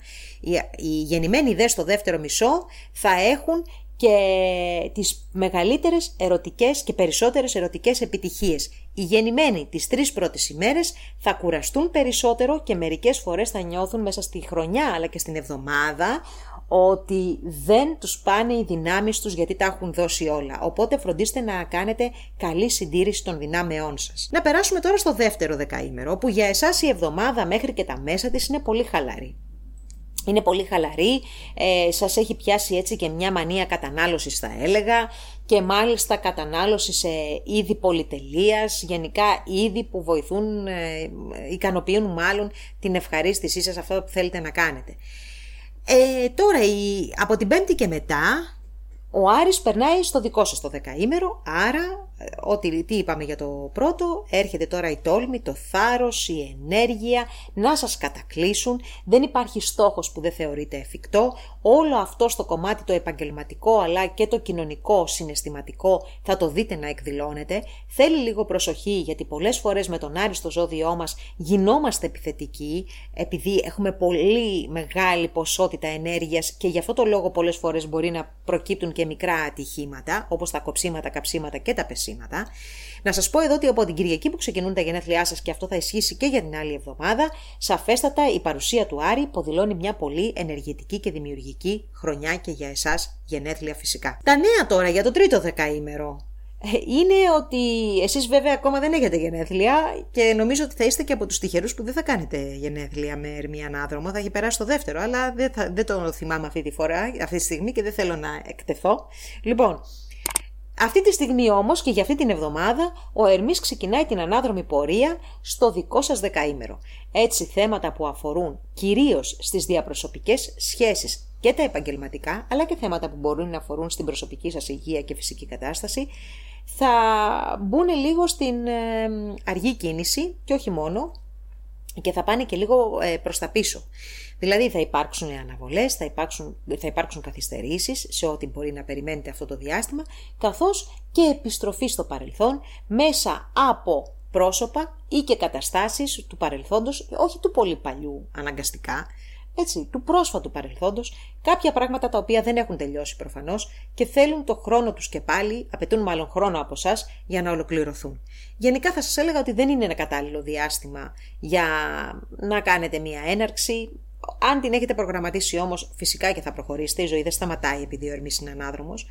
Οι γεννημένοι δε στο δεύτερο μισό θα έχουν και τις μεγαλύτερες ερωτικές και περισσότερες ερωτικές επιτυχίες. Οι γεννημένοι τις τρεις πρώτες ημέρες θα κουραστούν περισσότερο και μερικές φορές θα νιώθουν μέσα στη χρονιά αλλά και στην εβδομάδα ότι δεν τους πάνε οι δυνάμεις τους γιατί τα έχουν δώσει όλα. Οπότε φροντίστε να κάνετε καλή συντήρηση των δυνάμεών σας. Να περάσουμε τώρα στο δεύτερο δεκαήμερο, όπου για εσάς η εβδομάδα μέχρι και τα μέσα της είναι πολύ χαλαρή είναι πολύ χαλαρή, ε, σας έχει πιάσει έτσι και μια μανία κατανάλωσης θα έλεγα και μάλιστα κατανάλωση σε είδη πολυτελείας, γενικά είδη που βοηθούν, ε, ικανοποιούν μάλλον την ευχαρίστησή σας αυτό που θέλετε να κάνετε. Ε, τώρα η, από την πέμπτη και μετά ο Άρης περνάει στο δικό σας το δεκαήμερο, άρα ό,τι τι είπαμε για το πρώτο, έρχεται τώρα η τόλμη, το θάρρος, η ενέργεια να σας κατακλείσουν, δεν υπάρχει στόχος που δεν θεωρείται εφικτό, όλο αυτό στο κομμάτι το επαγγελματικό αλλά και το κοινωνικό, συναισθηματικό θα το δείτε να εκδηλώνεται, θέλει λίγο προσοχή γιατί πολλές φορές με τον Άρη στο ζώδιό μας γινόμαστε επιθετικοί επειδή έχουμε πολύ μεγάλη ποσότητα ενέργειας και γι' αυτό το λόγο πολλές φορές μπορεί να προκύπτουν και μικρά ατυχήματα όπως τα κοψίματα, καψίματα και τα πεσίματα να σας πω εδώ ότι από την Κυριακή που ξεκινούν τα γενέθλιά σας και αυτό θα ισχύσει και για την άλλη εβδομάδα, σαφέστατα η παρουσία του Άρη υποδηλώνει μια πολύ ενεργητική και δημιουργική χρονιά και για εσάς γενέθλια φυσικά. Τα νέα τώρα για το τρίτο δεκαήμερο ε, είναι ότι εσείς βέβαια ακόμα δεν έχετε γενέθλια και νομίζω ότι θα είστε και από τους τυχερούς που δεν θα κάνετε γενέθλια με Ερμή Ανάδρομο, θα έχει περάσει το δεύτερο, αλλά δεν, θα, δεν το θυμάμαι αυτή τη φορά, αυτή τη στιγμή και δεν θέλω να εκτεθώ. Λοιπόν, αυτή τη στιγμή όμως και για αυτή την εβδομάδα ο Ερμής ξεκινάει την ανάδρομη πορεία στο δικό σας δεκαήμερο. Έτσι θέματα που αφορούν κυρίως στις διαπροσωπικές σχέσεις και τα επαγγελματικά αλλά και θέματα που μπορούν να αφορούν στην προσωπική σας υγεία και φυσική κατάσταση θα μπουν λίγο στην ε, αργή κίνηση και όχι μόνο και θα πάνε και λίγο ε, προς τα πίσω. Δηλαδή θα υπάρξουν αναβολές, θα υπάρξουν, θα υπάρξουν καθυστερήσεις σε ό,τι μπορεί να περιμένετε αυτό το διάστημα, καθώς και επιστροφή στο παρελθόν μέσα από πρόσωπα ή και καταστάσεις του παρελθόντος, όχι του πολύ παλιού αναγκαστικά, έτσι, του πρόσφατου παρελθόντος, κάποια πράγματα τα οποία δεν έχουν τελειώσει προφανώς και θέλουν το χρόνο τους και πάλι, απαιτούν μάλλον χρόνο από εσά για να ολοκληρωθούν. Γενικά θα σας έλεγα ότι δεν είναι ένα κατάλληλο διάστημα για να κάνετε μία έναρξη, αν την έχετε προγραμματίσει όμως, φυσικά και θα προχωρήσετε, η ζωή δεν σταματάει επειδή ο Ερμής είναι ανάδρομος.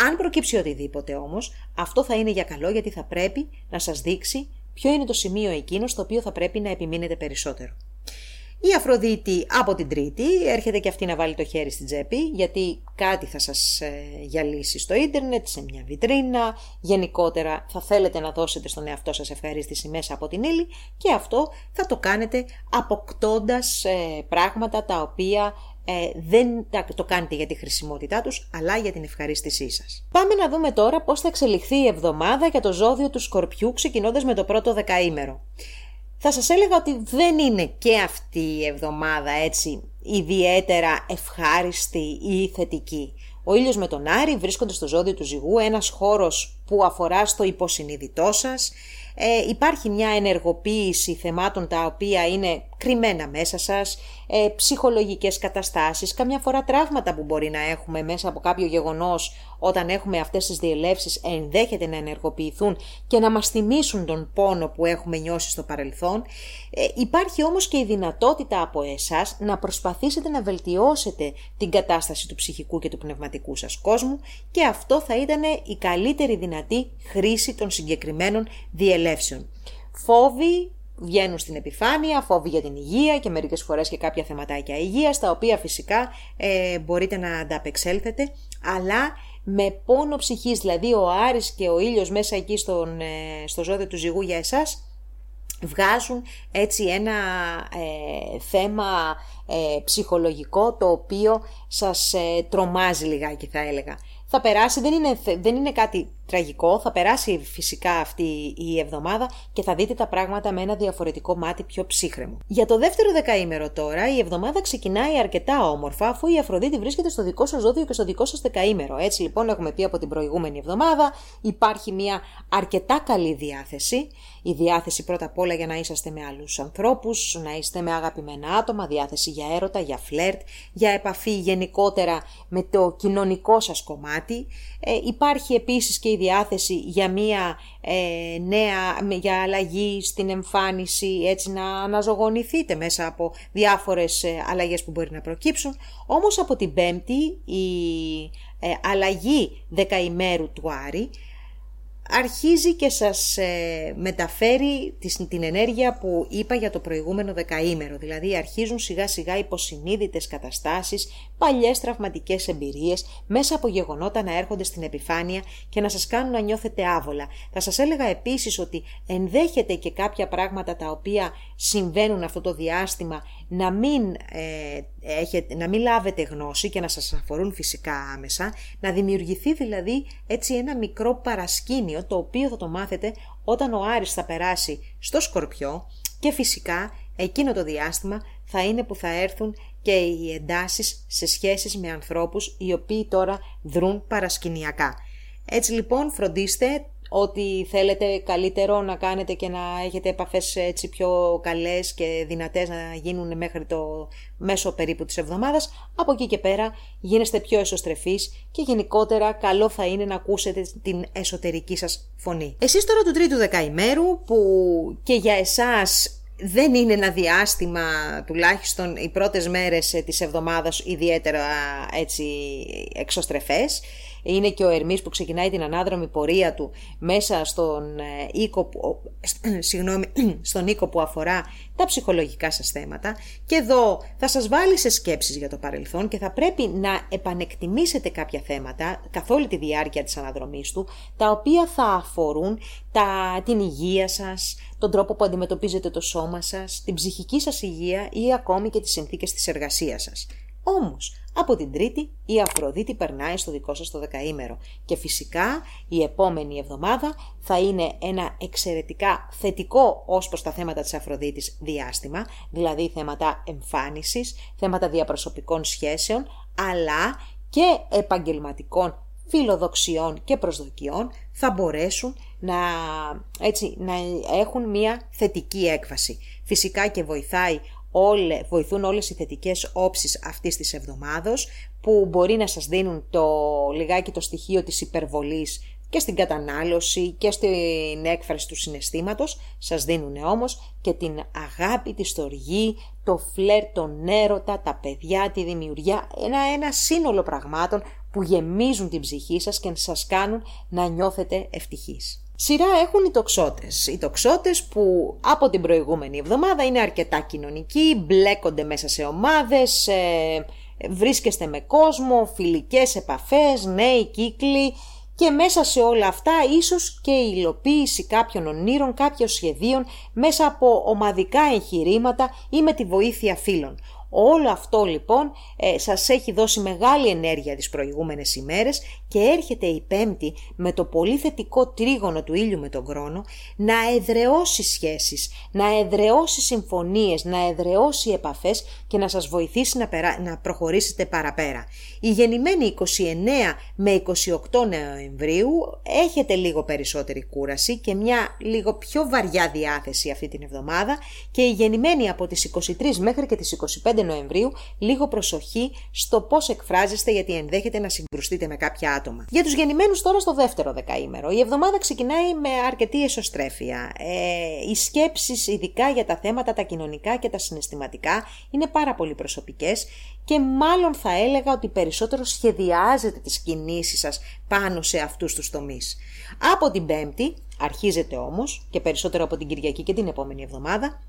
Αν προκύψει οτιδήποτε όμως, αυτό θα είναι για καλό γιατί θα πρέπει να σας δείξει ποιο είναι το σημείο εκείνος στο οποίο θα πρέπει να επιμείνετε περισσότερο. Η Αφροδίτη από την Τρίτη έρχεται και αυτή να βάλει το χέρι στην τσέπη γιατί κάτι θα σας ε, γυαλίσει στο ίντερνετ, σε μια βιτρίνα, γενικότερα θα θέλετε να δώσετε στον εαυτό σας ευχαρίστηση μέσα από την ύλη και αυτό θα το κάνετε αποκτώντας ε, πράγματα τα οποία ε, δεν το κάνετε για τη χρησιμότητά τους, αλλά για την ευχαρίστησή σας. Πάμε να δούμε τώρα πώς θα εξελιχθεί η εβδομάδα για το ζώδιο του Σκορπιού ξεκινώντας με το πρώτο δεκαήμερο θα σας έλεγα ότι δεν είναι και αυτή η εβδομάδα έτσι ιδιαίτερα ευχάριστη ή θετική. Ο ήλιος με τον Άρη βρίσκονται στο ζώδιο του ζυγού, ένας χώρος που αφορά στο υποσυνείδητό σας, ε, υπάρχει μια ενεργοποίηση θεμάτων τα οποία είναι κρυμμένα μέσα σας, ε, ψυχολογικές καταστάσεις, καμιά φορά τραύματα που μπορεί να έχουμε μέσα από κάποιο γεγονός όταν έχουμε αυτές τις διελεύσεις ενδέχεται να ενεργοποιηθούν και να μας θυμίσουν τον πόνο που έχουμε νιώσει στο παρελθόν. Ε, υπάρχει όμως και η δυνατότητα από εσάς να προσπαθήσετε να βελτιώσετε την κατάσταση του ψυχικού και του πνευματικού σας κόσμου και αυτό θα ήταν η καλύτερη δυνατή χρήση των συγκεκριμένων διελεύσεων. Φόβοι, βγαίνουν στην επιφάνεια, φόβοι για την υγεία και μερικές φορές και κάποια θεματάκια υγείας, τα οποία φυσικά ε, μπορείτε να ανταπεξέλθετε, αλλά με πόνο ψυχής, δηλαδή ο Άρης και ο ήλιος μέσα εκεί στον, ε, στο ζώδιο του ζυγού για εσάς, βγάζουν έτσι ένα ε, θέμα ε, ψυχολογικό το οποίο σας ε, τρομάζει λιγάκι θα έλεγα. Θα περάσει, δεν είναι, δεν είναι κάτι τραγικό, θα περάσει φυσικά αυτή η εβδομάδα και θα δείτε τα πράγματα με ένα διαφορετικό μάτι πιο ψύχρεμο. Για το δεύτερο δεκαήμερο τώρα, η εβδομάδα ξεκινάει αρκετά όμορφα, αφού η Αφροδίτη βρίσκεται στο δικό σας ζώδιο και στο δικό σας δεκαήμερο. Έτσι λοιπόν, έχουμε πει από την προηγούμενη εβδομάδα, υπάρχει μια αρκετά καλή διάθεση. Η διάθεση πρώτα απ' όλα για να είσαστε με άλλους ανθρώπους, να είστε με αγαπημένα άτομα, διάθεση για έρωτα, για φλερτ, για επαφή γενικότερα με το κοινωνικό σας κομμάτι. Ε, υπάρχει επίσης και η διάθεση για μία ε, νέα, για αλλαγή στην εμφάνιση, έτσι να αναζωογονηθείτε μέσα από διάφορες ε, αλλαγές που μπορεί να προκύψουν. Όμως από την πέμπτη η ε, αλλαγή δεκαημέρου του Άρη αρχίζει και σας ε, μεταφέρει την ενέργεια που είπα για το προηγούμενο δεκαήμερο. Δηλαδή αρχίζουν σιγά σιγά υποσυνείδητες καταστάσεις, παλιές τραυματικές εμπειρίες, μέσα από γεγονότα να έρχονται στην επιφάνεια και να σας κάνουν να νιώθετε άβολα. Θα σας έλεγα επίσης ότι ενδέχεται και κάποια πράγματα τα οποία συμβαίνουν αυτό το διάστημα να μην, ε, έχετε, να μην λάβετε γνώση και να σας αφορούν φυσικά άμεσα, να δημιουργηθεί δηλαδή έτσι ένα μικρό παρασκήνιο το οποίο θα το μάθετε όταν ο Άρης θα περάσει στο Σκορπιό και φυσικά εκείνο το διάστημα θα είναι που θα έρθουν και οι εντάσεις σε σχέσεις με ανθρώπους οι οποίοι τώρα δρούν παρασκηνιακά. Έτσι λοιπόν φροντίστε ότι θέλετε καλύτερο να κάνετε και να έχετε επαφές έτσι πιο καλές και δυνατές να γίνουν μέχρι το μέσο περίπου της εβδομάδας, από εκεί και πέρα γίνεστε πιο εσωστρεφείς και γενικότερα καλό θα είναι να ακούσετε την εσωτερική σας φωνή. Εσείς τώρα του τρίτου δεκαημέρου που και για εσάς δεν είναι ένα διάστημα, τουλάχιστον οι πρώτες μέρες της εβδομάδας ιδιαίτερα έτσι εξωστρεφές, είναι και ο Ερμής που ξεκινάει την ανάδρομη πορεία του μέσα στον, ε, οίκο που, συγγνώμη, στον οίκο που αφορά τα ψυχολογικά σας θέματα και εδώ θα σας βάλει σε σκέψεις για το παρελθόν και θα πρέπει να επανεκτιμήσετε κάποια θέματα καθ' όλη τη διάρκεια της αναδρομής του τα οποία θα αφορούν τα, την υγεία σας, τον τρόπο που αντιμετωπίζετε το σώμα σας, την ψυχική σας υγεία ή ακόμη και τις συνθήκες της εργασίας σας. Όμως, από την Τρίτη η Αφροδίτη περνάει στο δικό σας το δεκαήμερο και φυσικά η επόμενη εβδομάδα θα είναι ένα εξαιρετικά θετικό ως προς τα θέματα της Αφροδίτης διάστημα, δηλαδή θέματα εμφάνισης, θέματα διαπροσωπικών σχέσεων, αλλά και επαγγελματικών φιλοδοξιών και προσδοκιών θα μπορέσουν να, έτσι, να έχουν μια θετική έκβαση. Φυσικά και βοηθάει όλε, βοηθούν όλες οι θετικές όψεις αυτής της εβδομάδος που μπορεί να σας δίνουν το λιγάκι το στοιχείο της υπερβολής και στην κατανάλωση και στην έκφραση του συναισθήματος, σας δίνουν όμως και την αγάπη, τη στοργή, το φλερ, τον έρωτα, τα παιδιά, τη δημιουργία, ένα, ένα σύνολο πραγμάτων που γεμίζουν την ψυχή σας και σας κάνουν να νιώθετε ευτυχείς. Σειρά έχουν οι τοξότες. Οι τοξότες που από την προηγούμενη εβδομάδα είναι αρκετά κοινωνικοί, μπλέκονται μέσα σε ομάδες, ε, βρίσκεστε με κόσμο, φιλικές επαφές, νέοι κύκλοι και μέσα σε όλα αυτά ίσως και η υλοποίηση κάποιων ονείρων, κάποιων σχεδίων μέσα από ομαδικά εγχειρήματα ή με τη βοήθεια φίλων. Όλο αυτό λοιπόν ε, σας έχει δώσει μεγάλη ενέργεια τις προηγούμενες ημέρες και έρχεται η Πέμπτη με το πολύ θετικό τρίγωνο του ήλιου με τον χρόνο να εδρεώσει σχέσεις, να εδρεώσει συμφωνίες, να εδρεώσει επαφές και να σας βοηθήσει να, να προχωρήσετε παραπέρα. Η γεννημένη 29 με 28 Νοεμβρίου έχετε λίγο περισσότερη κούραση και μια λίγο πιο βαριά διάθεση αυτή την εβδομάδα και η γεννημένη από τις 23 μέχρι και τις 25 Νοεμβρίου λίγο προσοχή στο πώς εκφράζεστε γιατί ενδέχεται να συγκρουστείτε με κάποια άτομα. Για τους γεννημένους τώρα στο δεύτερο δεκαήμερο. Η εβδομάδα ξεκινάει με αρκετή εσωστρέφεια. Ε, οι σκέψεις ειδικά για τα θέματα τα κοινωνικά και τα συναισθηματικά είναι πάρα πολύ προσωπικές και μάλλον θα έλεγα ότι περισσότερο σχεδιάζετε τις κινήσεις σας πάνω σε αυτούς τους τομείς. Από την Πέμπτη, αρχίζετε όμως και περισσότερο από την Κυριακή και την επόμενη εβδομάδα,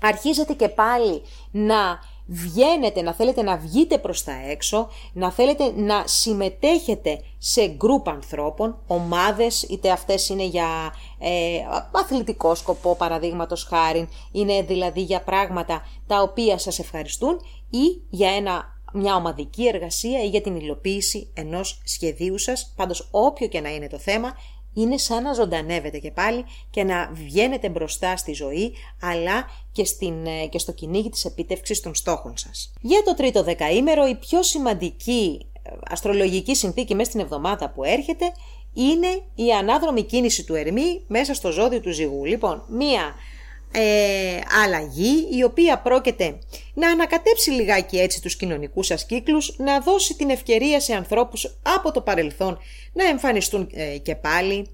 αρχίζετε και πάλι να βγαίνετε, να θέλετε να βγείτε προς τα έξω, να θέλετε να συμμετέχετε σε γκρουπ ανθρώπων, ομάδες, είτε αυτές είναι για ε, αθλητικό σκοπό παραδείγματος χάρη, είναι δηλαδή για πράγματα τα οποία σας ευχαριστούν ή για ένα μια ομαδική εργασία ή για την υλοποίηση ενός σχεδίου σας, πάντως όποιο και να είναι το θέμα, είναι σαν να ζωντανεύετε και πάλι και να βγαίνετε μπροστά στη ζωή, αλλά και, στην, ε, και στο κυνήγι της επίτευξης των στόχων σας. Για το τρίτο δεκαήμερο, η πιο σημαντική ε, αστρολογική συνθήκη μέσα στην εβδομάδα που έρχεται είναι η ανάδρομη κίνηση του Ερμή μέσα στο ζώδιο του ζυγού. Λοιπόν, μία ε, αλλαγή η οποία πρόκειται να ανακατέψει λιγάκι έτσι τους κοινωνικούς σας κύκλους, να δώσει την ευκαιρία σε ανθρώπους από το παρελθόν να εμφανιστούν ε, και πάλι,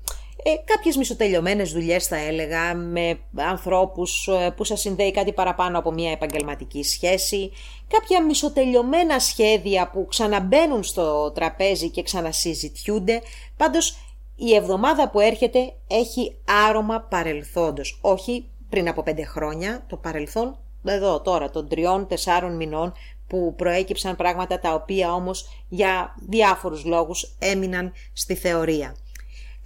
ε, κάποιες μισοτελειωμένες δουλειές θα έλεγα με ανθρώπους ε, που σας συνδέει κάτι παραπάνω από μια επαγγελματική σχέση, κάποια μισοτελειωμένα σχέδια που ξαναμπαίνουν στο τραπέζι και ξανασυζητιούνται, πάντως η εβδομάδα που έρχεται έχει άρωμα παρελθόντος, όχι πριν από πέντε χρόνια, το παρελθόν, εδώ τώρα, των τριών-τεσσάρων μηνών που προέκυψαν πράγματα τα οποία όμως για διάφορους λόγους έμειναν στη θεωρία.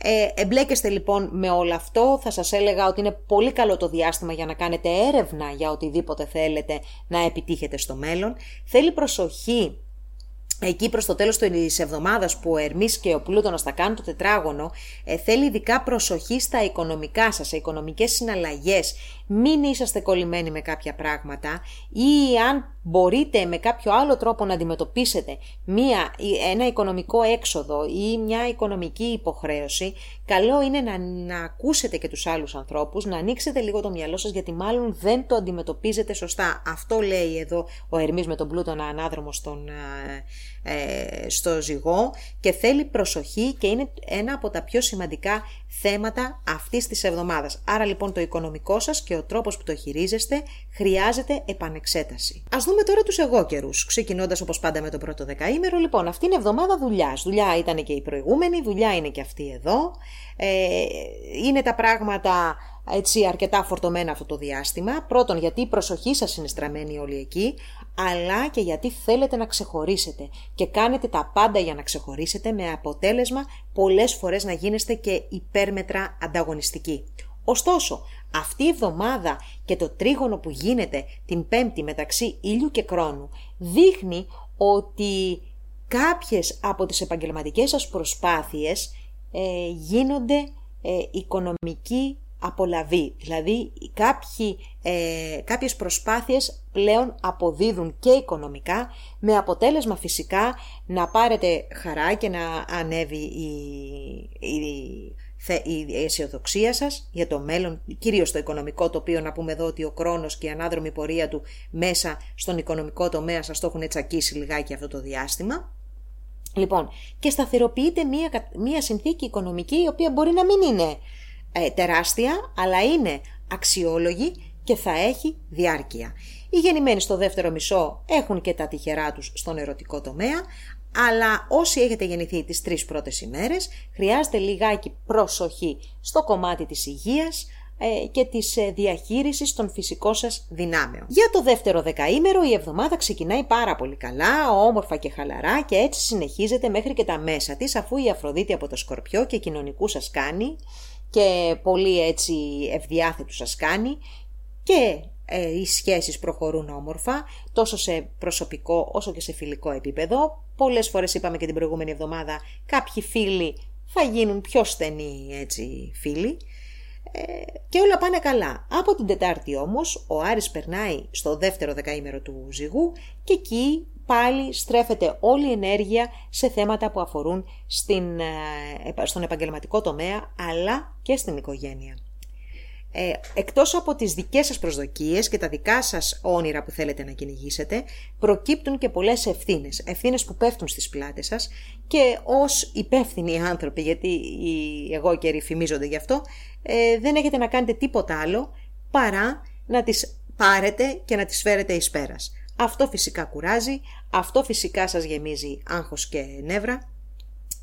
Ε, εμπλέκεστε λοιπόν με όλο αυτό, θα σας έλεγα ότι είναι πολύ καλό το διάστημα για να κάνετε έρευνα για οτιδήποτε θέλετε να επιτύχετε στο μέλλον. Θέλει προσοχή εκεί προς το τέλος της εβδομάδας που ο Ερμής και ο Πλούτονας θα κάνουν το τετράγωνο, ε, θέλει ειδικά προσοχή στα οικονομικά σας, σε οικονομικές συναλλαγές. Μην είσαστε κολλημένοι με κάποια πράγματα ή αν μπορείτε με κάποιο άλλο τρόπο να αντιμετωπίσετε μία, ένα οικονομικό έξοδο ή μια οικονομική υποχρέωση, καλό είναι να, να ακούσετε και τους άλλους ανθρώπους, να ανοίξετε λίγο το μυαλό σας γιατί μάλλον δεν το αντιμετωπίζετε σωστά. Αυτό λέει εδώ ο Ερμής με τον Πλούτονα ανάδρομο στον, ε, στο ζυγό και θέλει προσοχή και είναι ένα από τα πιο σημαντικά θέματα αυτής της εβδομάδας. Άρα λοιπόν το οικονομικό σας και ο τρόπος που το χειρίζεστε χρειάζεται επανεξέταση. Ας δούμε τώρα τους εγώ καιρούς, ξεκινώντας όπως πάντα με το πρώτο δεκαήμερο. Λοιπόν, αυτή είναι εβδομάδα δουλειάς. Δουλειά ήταν και η προηγούμενη, δουλειά είναι και αυτή εδώ. Ε, είναι τα πράγματα έτσι αρκετά φορτωμένα αυτό το διάστημα. Πρώτον γιατί η προσοχή σας είναι στραμμένη όλοι εκεί, αλλά και γιατί θέλετε να ξεχωρίσετε και κάνετε τα πάντα για να ξεχωρίσετε με αποτέλεσμα πολλές φορές να γίνεστε και υπέρμετρα ανταγωνιστικοί. Ωστόσο, αυτή η εβδομάδα και το τρίγωνο που γίνεται την πέμπτη μεταξύ ήλιου και κρόνου δείχνει ότι κάποιες από τις επαγγελματικές σας προσπάθειες ε, γίνονται ε, οικονομικοί απολαβή. Δηλαδή κάποιοι, ε, κάποιες προσπάθειες πλέον αποδίδουν και οικονομικά με αποτέλεσμα φυσικά να πάρετε χαρά και να ανέβει η, η, η αισιοδοξία σας για το μέλλον, κυρίως το οικονομικό το οποίο να πούμε εδώ ότι ο χρόνος και η ανάδρομη πορεία του μέσα στον οικονομικό τομέα σας το έχουν τσακίσει λιγάκι αυτό το διάστημα. Λοιπόν, και σταθεροποιείται μία, μία συνθήκη οικονομική η οποία μπορεί να μην είναι ε, τεράστια, αλλά είναι αξιόλογη και θα έχει διάρκεια. Οι γεννημένοι στο δεύτερο μισό έχουν και τα τυχερά τους στον ερωτικό τομέα, αλλά όσοι έχετε γεννηθεί τις τρεις πρώτες ημέρες, χρειάζεται λιγάκι προσοχή στο κομμάτι της υγείας, ε, και της ε, διαχείρισης των φυσικών σας δυνάμεων. Για το δεύτερο δεκαήμερο η εβδομάδα ξεκινάει πάρα πολύ καλά, όμορφα και χαλαρά και έτσι συνεχίζεται μέχρι και τα μέσα της αφού η Αφροδίτη από το Σκορπιό και κοινωνικούς σας κάνει και πολύ έτσι ευδιάθετους σας κάνει και ε, οι σχέσεις προχωρούν όμορφα τόσο σε προσωπικό όσο και σε φιλικό επίπεδο. Πολλές φορές είπαμε και την προηγούμενη εβδομάδα κάποιοι φίλοι θα γίνουν πιο στενοί έτσι φίλοι ε, και όλα πάνε καλά. Από την Τετάρτη όμως ο Άρης περνάει στο δεύτερο δεκαήμερο του ζυγού και εκεί πάλι στρέφεται όλη η ενέργεια σε θέματα που αφορούν στην, ε, στον επαγγελματικό τομέα αλλά και στην οικογένεια. Ε, εκτός από τις δικές σας προσδοκίες και τα δικά σας όνειρα που θέλετε να κυνηγήσετε, προκύπτουν και πολλές ευθύνες, ευθύνες που πέφτουν στις πλάτες σας και ως υπεύθυνοι άνθρωποι, γιατί οι εγώ και φημίζονται γι' αυτό, ε, δεν έχετε να κάνετε τίποτα άλλο παρά να τις πάρετε και να τις φέρετε εις πέρας. Αυτό φυσικά κουράζει, αυτό φυσικά σας γεμίζει άγχος και νεύρα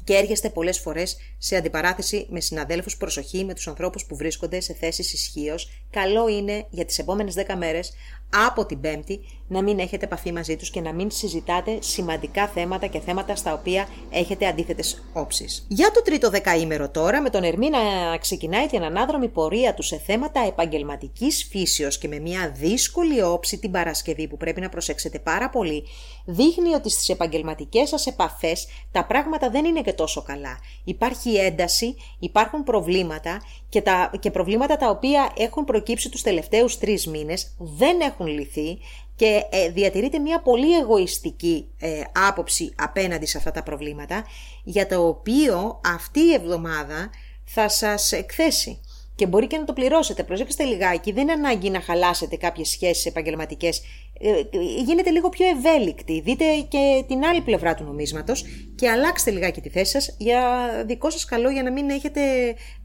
και έρχεστε πολλές φορές σε αντιπαράθεση με συναδέλφους προσοχή με τους ανθρώπους που βρίσκονται σε θέσεις ισχύως, καλό είναι για τις επόμενες 10 μέρες από την Πέμπτη να μην έχετε επαφή μαζί τους και να μην συζητάτε σημαντικά θέματα και θέματα στα οποία έχετε αντίθετες όψεις. Για το τρίτο δεκαήμερο τώρα, με τον Ερμή να ξεκινάει την ανάδρομη πορεία του σε θέματα επαγγελματικής φύσεως και με μια δύσκολη όψη την Παρασκευή που πρέπει να προσέξετε πάρα πολύ, δείχνει ότι στις επαγγελματικές σας επαφές τα πράγματα δεν είναι και τόσο καλά. Υπάρχει ένταση, υπάρχουν προβλήματα και, τα, και προβλήματα τα οποία έχουν προκύψει τους τελευταίους τρεις μήνες δεν έχουν λυθεί και ε, διατηρείται μια πολύ εγωιστική ε, άποψη απέναντι σε αυτά τα προβλήματα για το οποίο αυτή η εβδομάδα θα σας εκθέσει και μπορεί και να το πληρώσετε. Προσέξτε λιγάκι, δεν είναι ανάγκη να χαλάσετε κάποιες σχέσεις επαγγελματικές. Ε, γίνετε λίγο πιο ευέλικτοι. Δείτε και την άλλη πλευρά του νομίσματος και αλλάξτε λιγάκι τη θέση σας για δικό σας καλό για να μην έχετε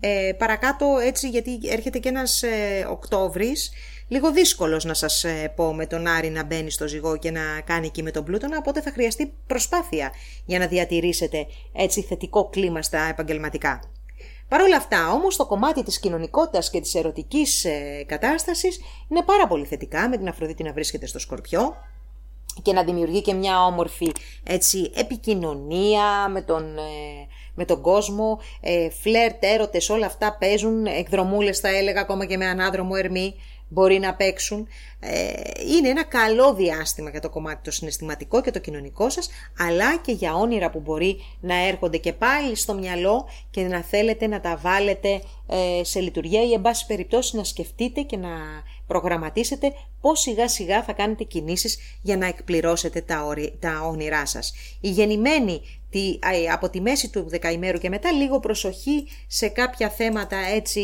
ε, παρακάτω έτσι γιατί έρχεται και ένας ε, Οκτώβρης λίγο δύσκολος να σας ε, πω με τον Άρη να μπαίνει στο ζυγό και να κάνει εκεί με τον Πλούτονα, οπότε θα χρειαστεί προσπάθεια για να διατηρήσετε έτσι θετικό κλίμα στα επαγγελματικά. Παρ' όλα αυτά όμως το κομμάτι της κοινωνικότητας και της ερωτικής ε, κατάστασης είναι πάρα πολύ θετικά με την Αφροδίτη να βρίσκεται στο Σκορπιό και να δημιουργεί και μια όμορφη έτσι, επικοινωνία με τον, ε, με τον κόσμο, ε, φλερτ, έρωτες, όλα αυτά παίζουν, εκδρομούλες θα έλεγα ακόμα και με ανάδρομο ερμή, μπορεί να παίξουν. Ε, είναι ένα καλό διάστημα για το κομμάτι το συναισθηματικό και το κοινωνικό σας, αλλά και για όνειρα που μπορεί να έρχονται και πάλι στο μυαλό και να θέλετε να τα βάλετε ε, σε λειτουργία ή εν πάση περιπτώσει να σκεφτείτε και να προγραμματίσετε πώς σιγά σιγά θα κάνετε κινήσεις για να εκπληρώσετε τα, τα όνειρά σας. Οι γεννημένοι τη, από τη μέση του δεκαημέρου και μετά λίγο προσοχή σε κάποια θέματα έτσι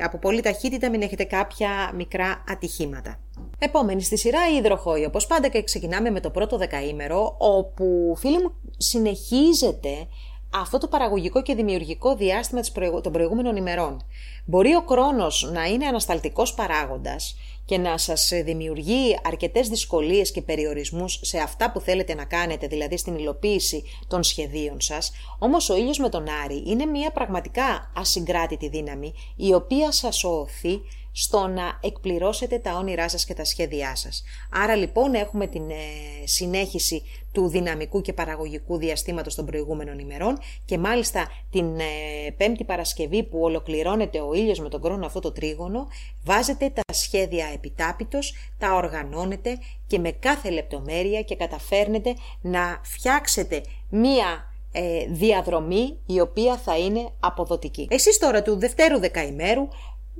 από πολύ ταχύτητα μην έχετε κάποια μικρά ατυχήματα. Επόμενη στη σειρά η υδροχόη, όπως πάντα και ξεκινάμε με το πρώτο δεκαήμερο όπου φίλοι μου συνεχίζεται αυτό το παραγωγικό και δημιουργικό διάστημα των προηγούμενων ημερών. Μπορεί ο χρόνος να είναι ανασταλτικός παράγοντας και να σας δημιουργεί αρκετές δυσκολίες και περιορισμούς σε αυτά που θέλετε να κάνετε, δηλαδή στην υλοποίηση των σχεδίων σας, όμως ο ήλιος με τον Άρη είναι μια πραγματικά ασυγκράτητη δύναμη η οποία σας οθεί στο να εκπληρώσετε τα όνειρά σας και τα σχέδιά σας. Άρα λοιπόν έχουμε την ε, συνέχιση του δυναμικού και παραγωγικού διαστήματος των προηγούμενων ημερών και μάλιστα την ε, Πέμπτη Παρασκευή που ολοκληρώνεται ο ήλιος με τον κρόνο αυτό το τρίγωνο, βάζετε τα σχέδια επιτάπητος, τα οργανώνετε και με κάθε λεπτομέρεια και καταφέρνετε να φτιάξετε μία ε, διαδρομή η οποία θα είναι αποδοτική. Εσείς τώρα του δευτέρου δεκαημέρου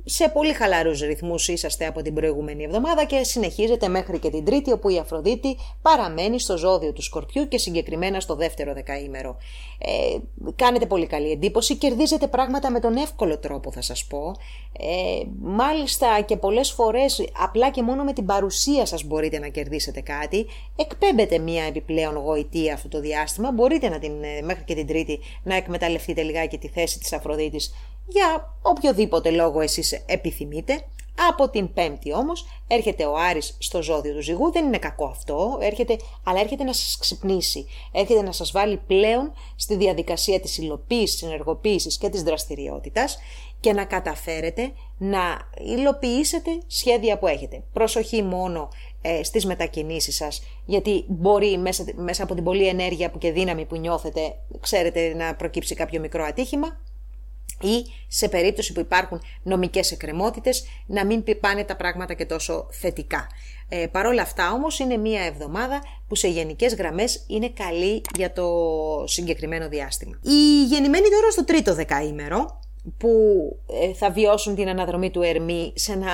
σε πολύ χαλαρούς ρυθμούς είσαστε από την προηγούμενη εβδομάδα και συνεχίζετε μέχρι και την Τρίτη όπου η Αφροδίτη παραμένει στο ζώδιο του Σκορπιού και συγκεκριμένα στο δεύτερο δεκαήμερο. Ε, κάνετε πολύ καλή εντύπωση, κερδίζετε πράγματα με τον εύκολο τρόπο θα σας πω. Ε, μάλιστα και πολλές φορές απλά και μόνο με την παρουσία σας μπορείτε να κερδίσετε κάτι. Εκπέμπετε μια επιπλέον γοητεία αυτό το διάστημα, μπορείτε να την, ε, μέχρι και την Τρίτη να εκμεταλλευτείτε λιγάκι τη θέση της Αφροδίτης για οποιοδήποτε λόγο εσείς επιθυμείτε. Από την πέμπτη όμως έρχεται ο Άρης στο ζώδιο του ζυγού, δεν είναι κακό αυτό, έρχεται, αλλά έρχεται να σας ξυπνήσει, έρχεται να σας βάλει πλέον στη διαδικασία της υλοποίησης, της ενεργοποίησης και της δραστηριότητας και να καταφέρετε να υλοποιήσετε σχέδια που έχετε. Προσοχή μόνο ε, στις μετακινήσεις σας, γιατί μπορεί μέσα, μέσα από την πολλή ενέργεια που και δύναμη που νιώθετε, ξέρετε να προκύψει κάποιο μικρό ατύχημα, ή σε περίπτωση που υπάρχουν νομικές εκκρεμότητες να μην πάνε τα πράγματα και τόσο θετικά. Ε, Παρ' όλα αυτά όμως είναι μία εβδομάδα που σε γενικές γραμμές είναι καλή για το συγκεκριμένο διάστημα. Οι γεννημένοι τώρα στο τρίτο δεκαήμερο που ε, θα βιώσουν την αναδρομή του Ερμή σε ένα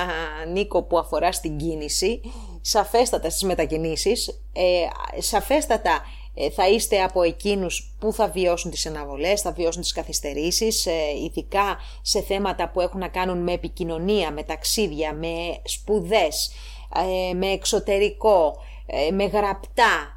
νίκο που αφορά στην κίνηση, σαφέστατα στις μετακινήσεις, ε, σαφέστατα ε, θα είστε από εκείνους που θα βιώσουν τις αναβολές, θα βιώσουν τις καθυστερήσεις, ε, ειδικά σε θέματα που έχουν να κάνουν με επικοινωνία, με ταξίδια, με σπουδές, ε, με εξωτερικό, με γραπτά,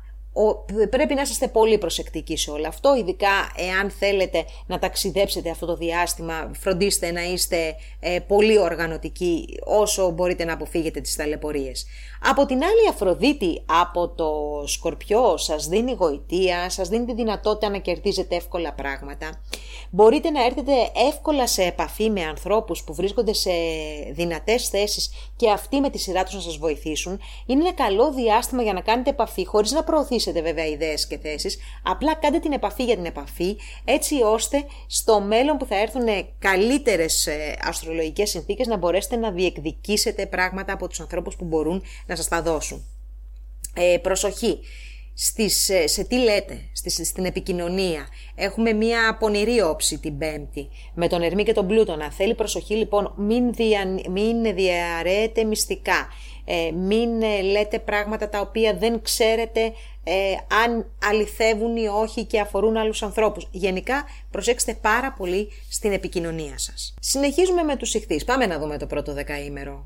πρέπει να είστε πολύ προσεκτικοί σε όλο αυτό, ειδικά εάν θέλετε να ταξιδέψετε αυτό το διάστημα, φροντίστε να είστε ε, πολύ οργανωτικοί όσο μπορείτε να αποφύγετε τις ταλαιπωρίες. Από την άλλη η Αφροδίτη από το Σκορπιό σας δίνει γοητεία, σας δίνει τη δυνατότητα να κερδίζετε εύκολα πράγματα. Μπορείτε να έρθετε εύκολα σε επαφή με ανθρώπους που βρίσκονται σε δυνατές θέσεις και αυτοί με τη σειρά τους να σας βοηθήσουν. Είναι ένα καλό διάστημα για να κάνετε επαφή χωρίς να προωθήσετε βέβαια ιδέες και θέσεις. Απλά κάντε την επαφή για την επαφή έτσι ώστε στο μέλλον που θα έρθουν καλύτερες ε, αστρολογικές συνθήκες να μπορέσετε να διεκδικήσετε πράγματα από τους ανθρώπους που μπορούν να σας τα δώσουν. Ε, προσοχή, στις, ε, σε τι λέτε, στις, στην επικοινωνία. Έχουμε μία πονηρή όψη την Πέμπτη με τον Ερμή και τον Πλούτονα. Θέλει προσοχή λοιπόν, μην, δια, μην διαρρέετε μυστικά. Ε, μην ε, λέτε πράγματα τα οποία δεν ξέρετε αν αληθεύουν ή όχι και αφορούν άλλους ανθρώπους. Γενικά προσέξτε πάρα πολύ στην επικοινωνία σας. Συνεχίζουμε με τους ηχθείς. Πάμε να δούμε το πρώτο δεκαήμερο.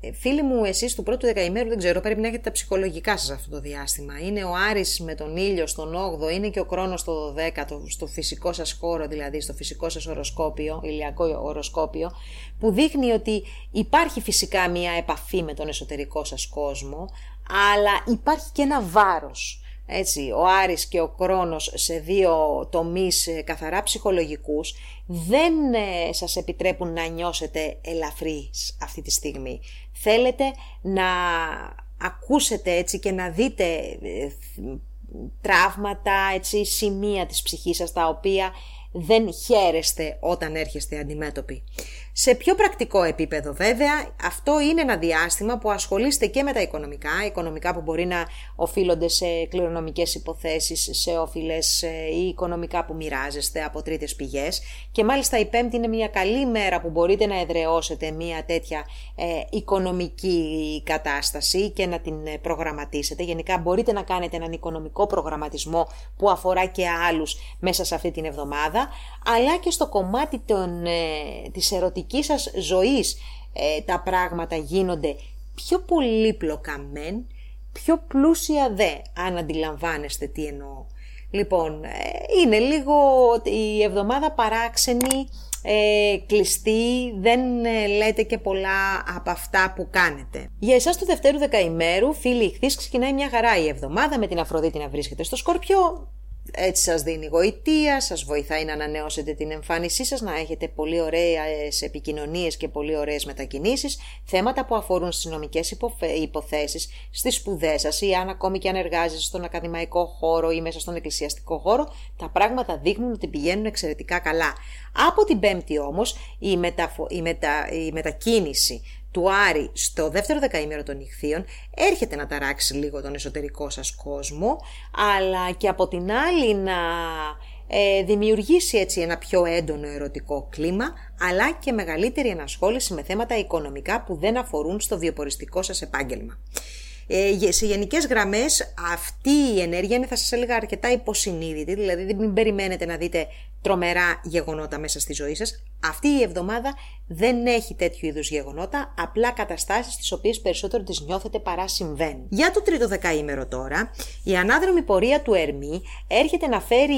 Ε, φίλοι μου, εσείς του πρώτου δεκαημέρου δεν ξέρω, πρέπει να έχετε τα ψυχολογικά σας αυτό το διάστημα. Είναι ο Άρης με τον ήλιο στον 8ο, είναι και ο Κρόνος στο 12ο, στο φυσικό σας χώρο δηλαδή, στο φυσικό σας οροσκόπιο, ηλιακό οροσκόπιο, που δείχνει ότι υπάρχει φυσικά μια επαφή με τον εσωτερικό σας κόσμο, αλλά υπάρχει και ένα βάρος έτσι, ο Άρης και ο Κρόνος σε δύο τομείς ε, καθαρά ψυχολογικούς δεν ε, σας επιτρέπουν να νιώσετε ελαφρύς αυτή τη στιγμή. Θέλετε να ακούσετε έτσι και να δείτε ε, τραύματα, έτσι, σημεία της ψυχής σας τα οποία δεν χαίρεστε όταν έρχεστε αντιμέτωποι. Σε πιο πρακτικό επίπεδο βέβαια, αυτό είναι ένα διάστημα που ασχολείστε και με τα οικονομικά, οικονομικά που μπορεί να οφείλονται σε κληρονομικές υποθέσεις, σε όφιλες ε, ή οικονομικά που μοιράζεστε από τρίτες πηγές και μάλιστα η Πέμπτη είναι μια καλή μέρα που μπορείτε να εδραιώσετε μια τέτοια ε, οικονομική κατάσταση και να την ε, προγραμματίσετε. Γενικά μπορείτε να κάνετε έναν οικονομικό προγραμματισμό που αφορά και άλλους μέσα σε αυτή την εβδομάδα, αλλά και στο κομμάτι των, ε, της ερωτικής σας ζωής ε, τα πράγματα γίνονται πιο πολύπλοκα μεν, πιο πλούσια δε, αν αντιλαμβάνεστε τι εννοώ. Λοιπόν, ε, είναι λίγο η εβδομάδα παράξενη, ε, κλειστή, δεν λέτε και πολλά από αυτά που κάνετε. Για εσάς του Δευτέρου Δεκαημέρου, φίλοι ηχθείς, ξεκινάει μια χαρά η εβδομάδα με την Αφροδίτη να βρίσκεται στο Σκορπιό, έτσι σας δίνει γοητεία, σας βοηθάει να ανανεώσετε την εμφάνισή σας, να έχετε πολύ ωραίες επικοινωνίες και πολύ ωραίες μετακινήσεις, θέματα που αφορούν στις νομικές υποθέσεις, στις σπουδές σας ή αν ακόμη και αν εργάζεστε στον ακαδημαϊκό χώρο ή μέσα στον εκκλησιαστικό χώρο, τα πράγματα δείχνουν ότι πηγαίνουν εξαιρετικά καλά. Από την πέμπτη όμως η, μεταφο... η, μετα... η μετακίνηση του Άρη στο δεύτερο δεκαήμερο των νυχθείων έρχεται να ταράξει λίγο τον εσωτερικό σας κόσμο, αλλά και από την άλλη να ε, δημιουργήσει έτσι ένα πιο έντονο ερωτικό κλίμα, αλλά και μεγαλύτερη ενασχόληση με θέματα οικονομικά που δεν αφορούν στο βιοποριστικό σας επάγγελμα. Ε, σε γενικές γραμμές αυτή η ενέργεια είναι θα σας έλεγα αρκετά υποσυνείδητη, δηλαδή δεν περιμένετε να δείτε τρομερά γεγονότα μέσα στη ζωή σας. Αυτή η εβδομάδα δεν έχει τέτοιου είδους γεγονότα, απλά καταστάσεις τις οποίες περισσότερο τις νιώθετε παρά συμβαίνουν. Για το τρίτο δεκαήμερο τώρα, η ανάδρομη πορεία του Ερμή έρχεται να φέρει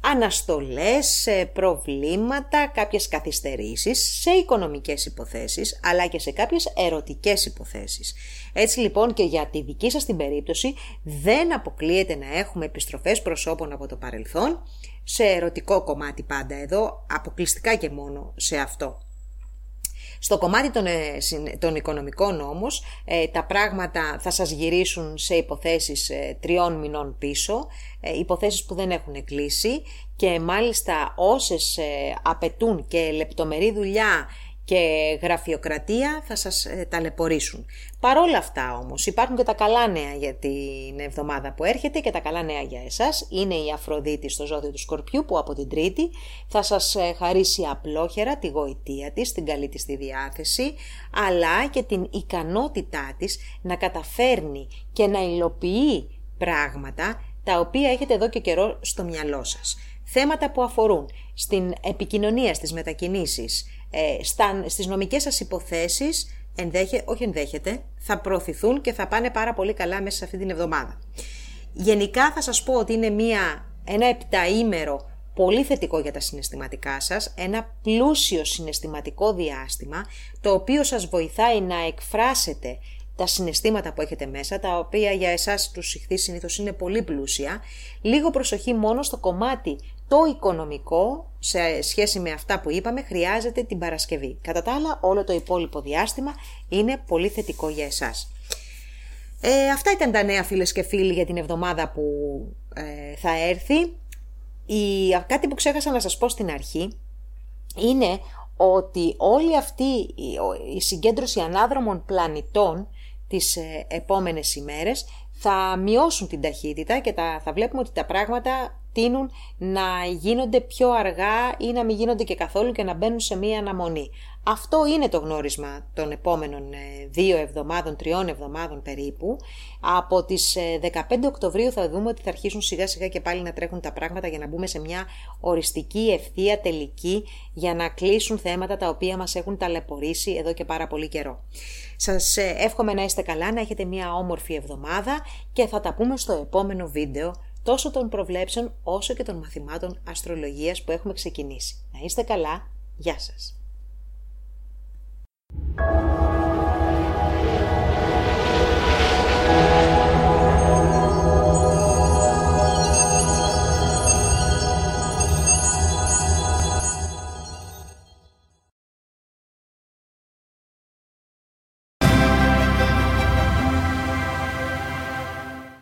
αναστολές, προβλήματα, κάποιες καθυστερήσεις σε οικονομικές υποθέσεις, αλλά και σε κάποιες ερωτικές υποθέσεις. Έτσι λοιπόν και για τη δική σας την περίπτωση δεν αποκλείεται να έχουμε επιστροφές προσώπων από το παρελθόν, σε ερωτικό κομμάτι πάντα εδώ, αποκλειστικά και μόνο σε αυτό. Στο κομμάτι των, ε, των οικονομικών όμως, ε, τα πράγματα θα σας γυρίσουν σε υποθέσεις ε, τριών μηνών πίσω, υποθέσεις που δεν έχουν κλείσει και μάλιστα όσες απαιτούν και λεπτομερή δουλειά και γραφειοκρατία θα σας ε, ταλαιπωρήσουν. Παρόλα αυτά όμως υπάρχουν και τα καλά νέα για την εβδομάδα που έρχεται και τα καλά νέα για εσάς είναι η Αφροδίτη στο ζώδιο του Σκορπιού που από την Τρίτη θα σας ε, χαρίσει απλόχερα τη γοητεία της, την καλή της τη διάθεση αλλά και την ικανότητά της να καταφέρνει και να υλοποιεί πράγματα τα οποία έχετε εδώ και καιρό στο μυαλό σας. Θέματα που αφορούν στην επικοινωνία, στις μετακινήσεις, ε, στα, στις νομικές σας υποθέσεις, ενδέχε, όχι ενδέχεται, θα προωθηθούν και θα πάνε πάρα πολύ καλά μέσα σε αυτή την εβδομάδα. Γενικά θα σας πω ότι είναι μια, ένα επταήμερο πολύ θετικό για τα συναισθηματικά σας, ένα πλούσιο συναισθηματικό διάστημα, το οποίο σας βοηθάει να εκφράσετε τα συναισθήματα που έχετε μέσα, τα οποία για εσάς τους ηχθείς συνήθως είναι πολύ πλούσια, λίγο προσοχή μόνο στο κομμάτι το οικονομικό, σε σχέση με αυτά που είπαμε, χρειάζεται την Παρασκευή. Κατά τα άλλα, όλο το υπόλοιπο διάστημα είναι πολύ θετικό για εσάς. Ε, αυτά ήταν τα νέα φίλες και φίλοι για την εβδομάδα που ε, θα έρθει. Η, κάτι που ξέχασα να σας πω στην αρχή είναι ότι όλη αυτή η συγκέντρωση ανάδρομων πλανητών τις ε, επόμενες ημέρες θα μειώσουν την ταχύτητα και θα βλέπουμε ότι τα πράγματα τείνουν να γίνονται πιο αργά ή να μην γίνονται και καθόλου και να μπαίνουν σε μία αναμονή. Αυτό είναι το γνώρισμα των επόμενων ε, δύο εβδομάδων, τριών εβδομάδων περίπου. Από τις 15 ε, Οκτωβρίου θα δούμε ότι θα αρχίσουν σιγά σιγά και πάλι να τρέχουν τα πράγματα για να μπούμε σε μια οριστική ευθεία τελική για να κλείσουν θέματα τα οποία μας έχουν ταλαιπωρήσει εδώ και πάρα πολύ καιρό. Σας ε, εύχομαι να είστε καλά, να έχετε μια όμορφη εβδομάδα και θα τα πούμε στο επόμενο βίντεο τόσο των προβλέψεων όσο και των μαθημάτων αστρολογίας που έχουμε ξεκινήσει. Να είστε καλά, γεια σας!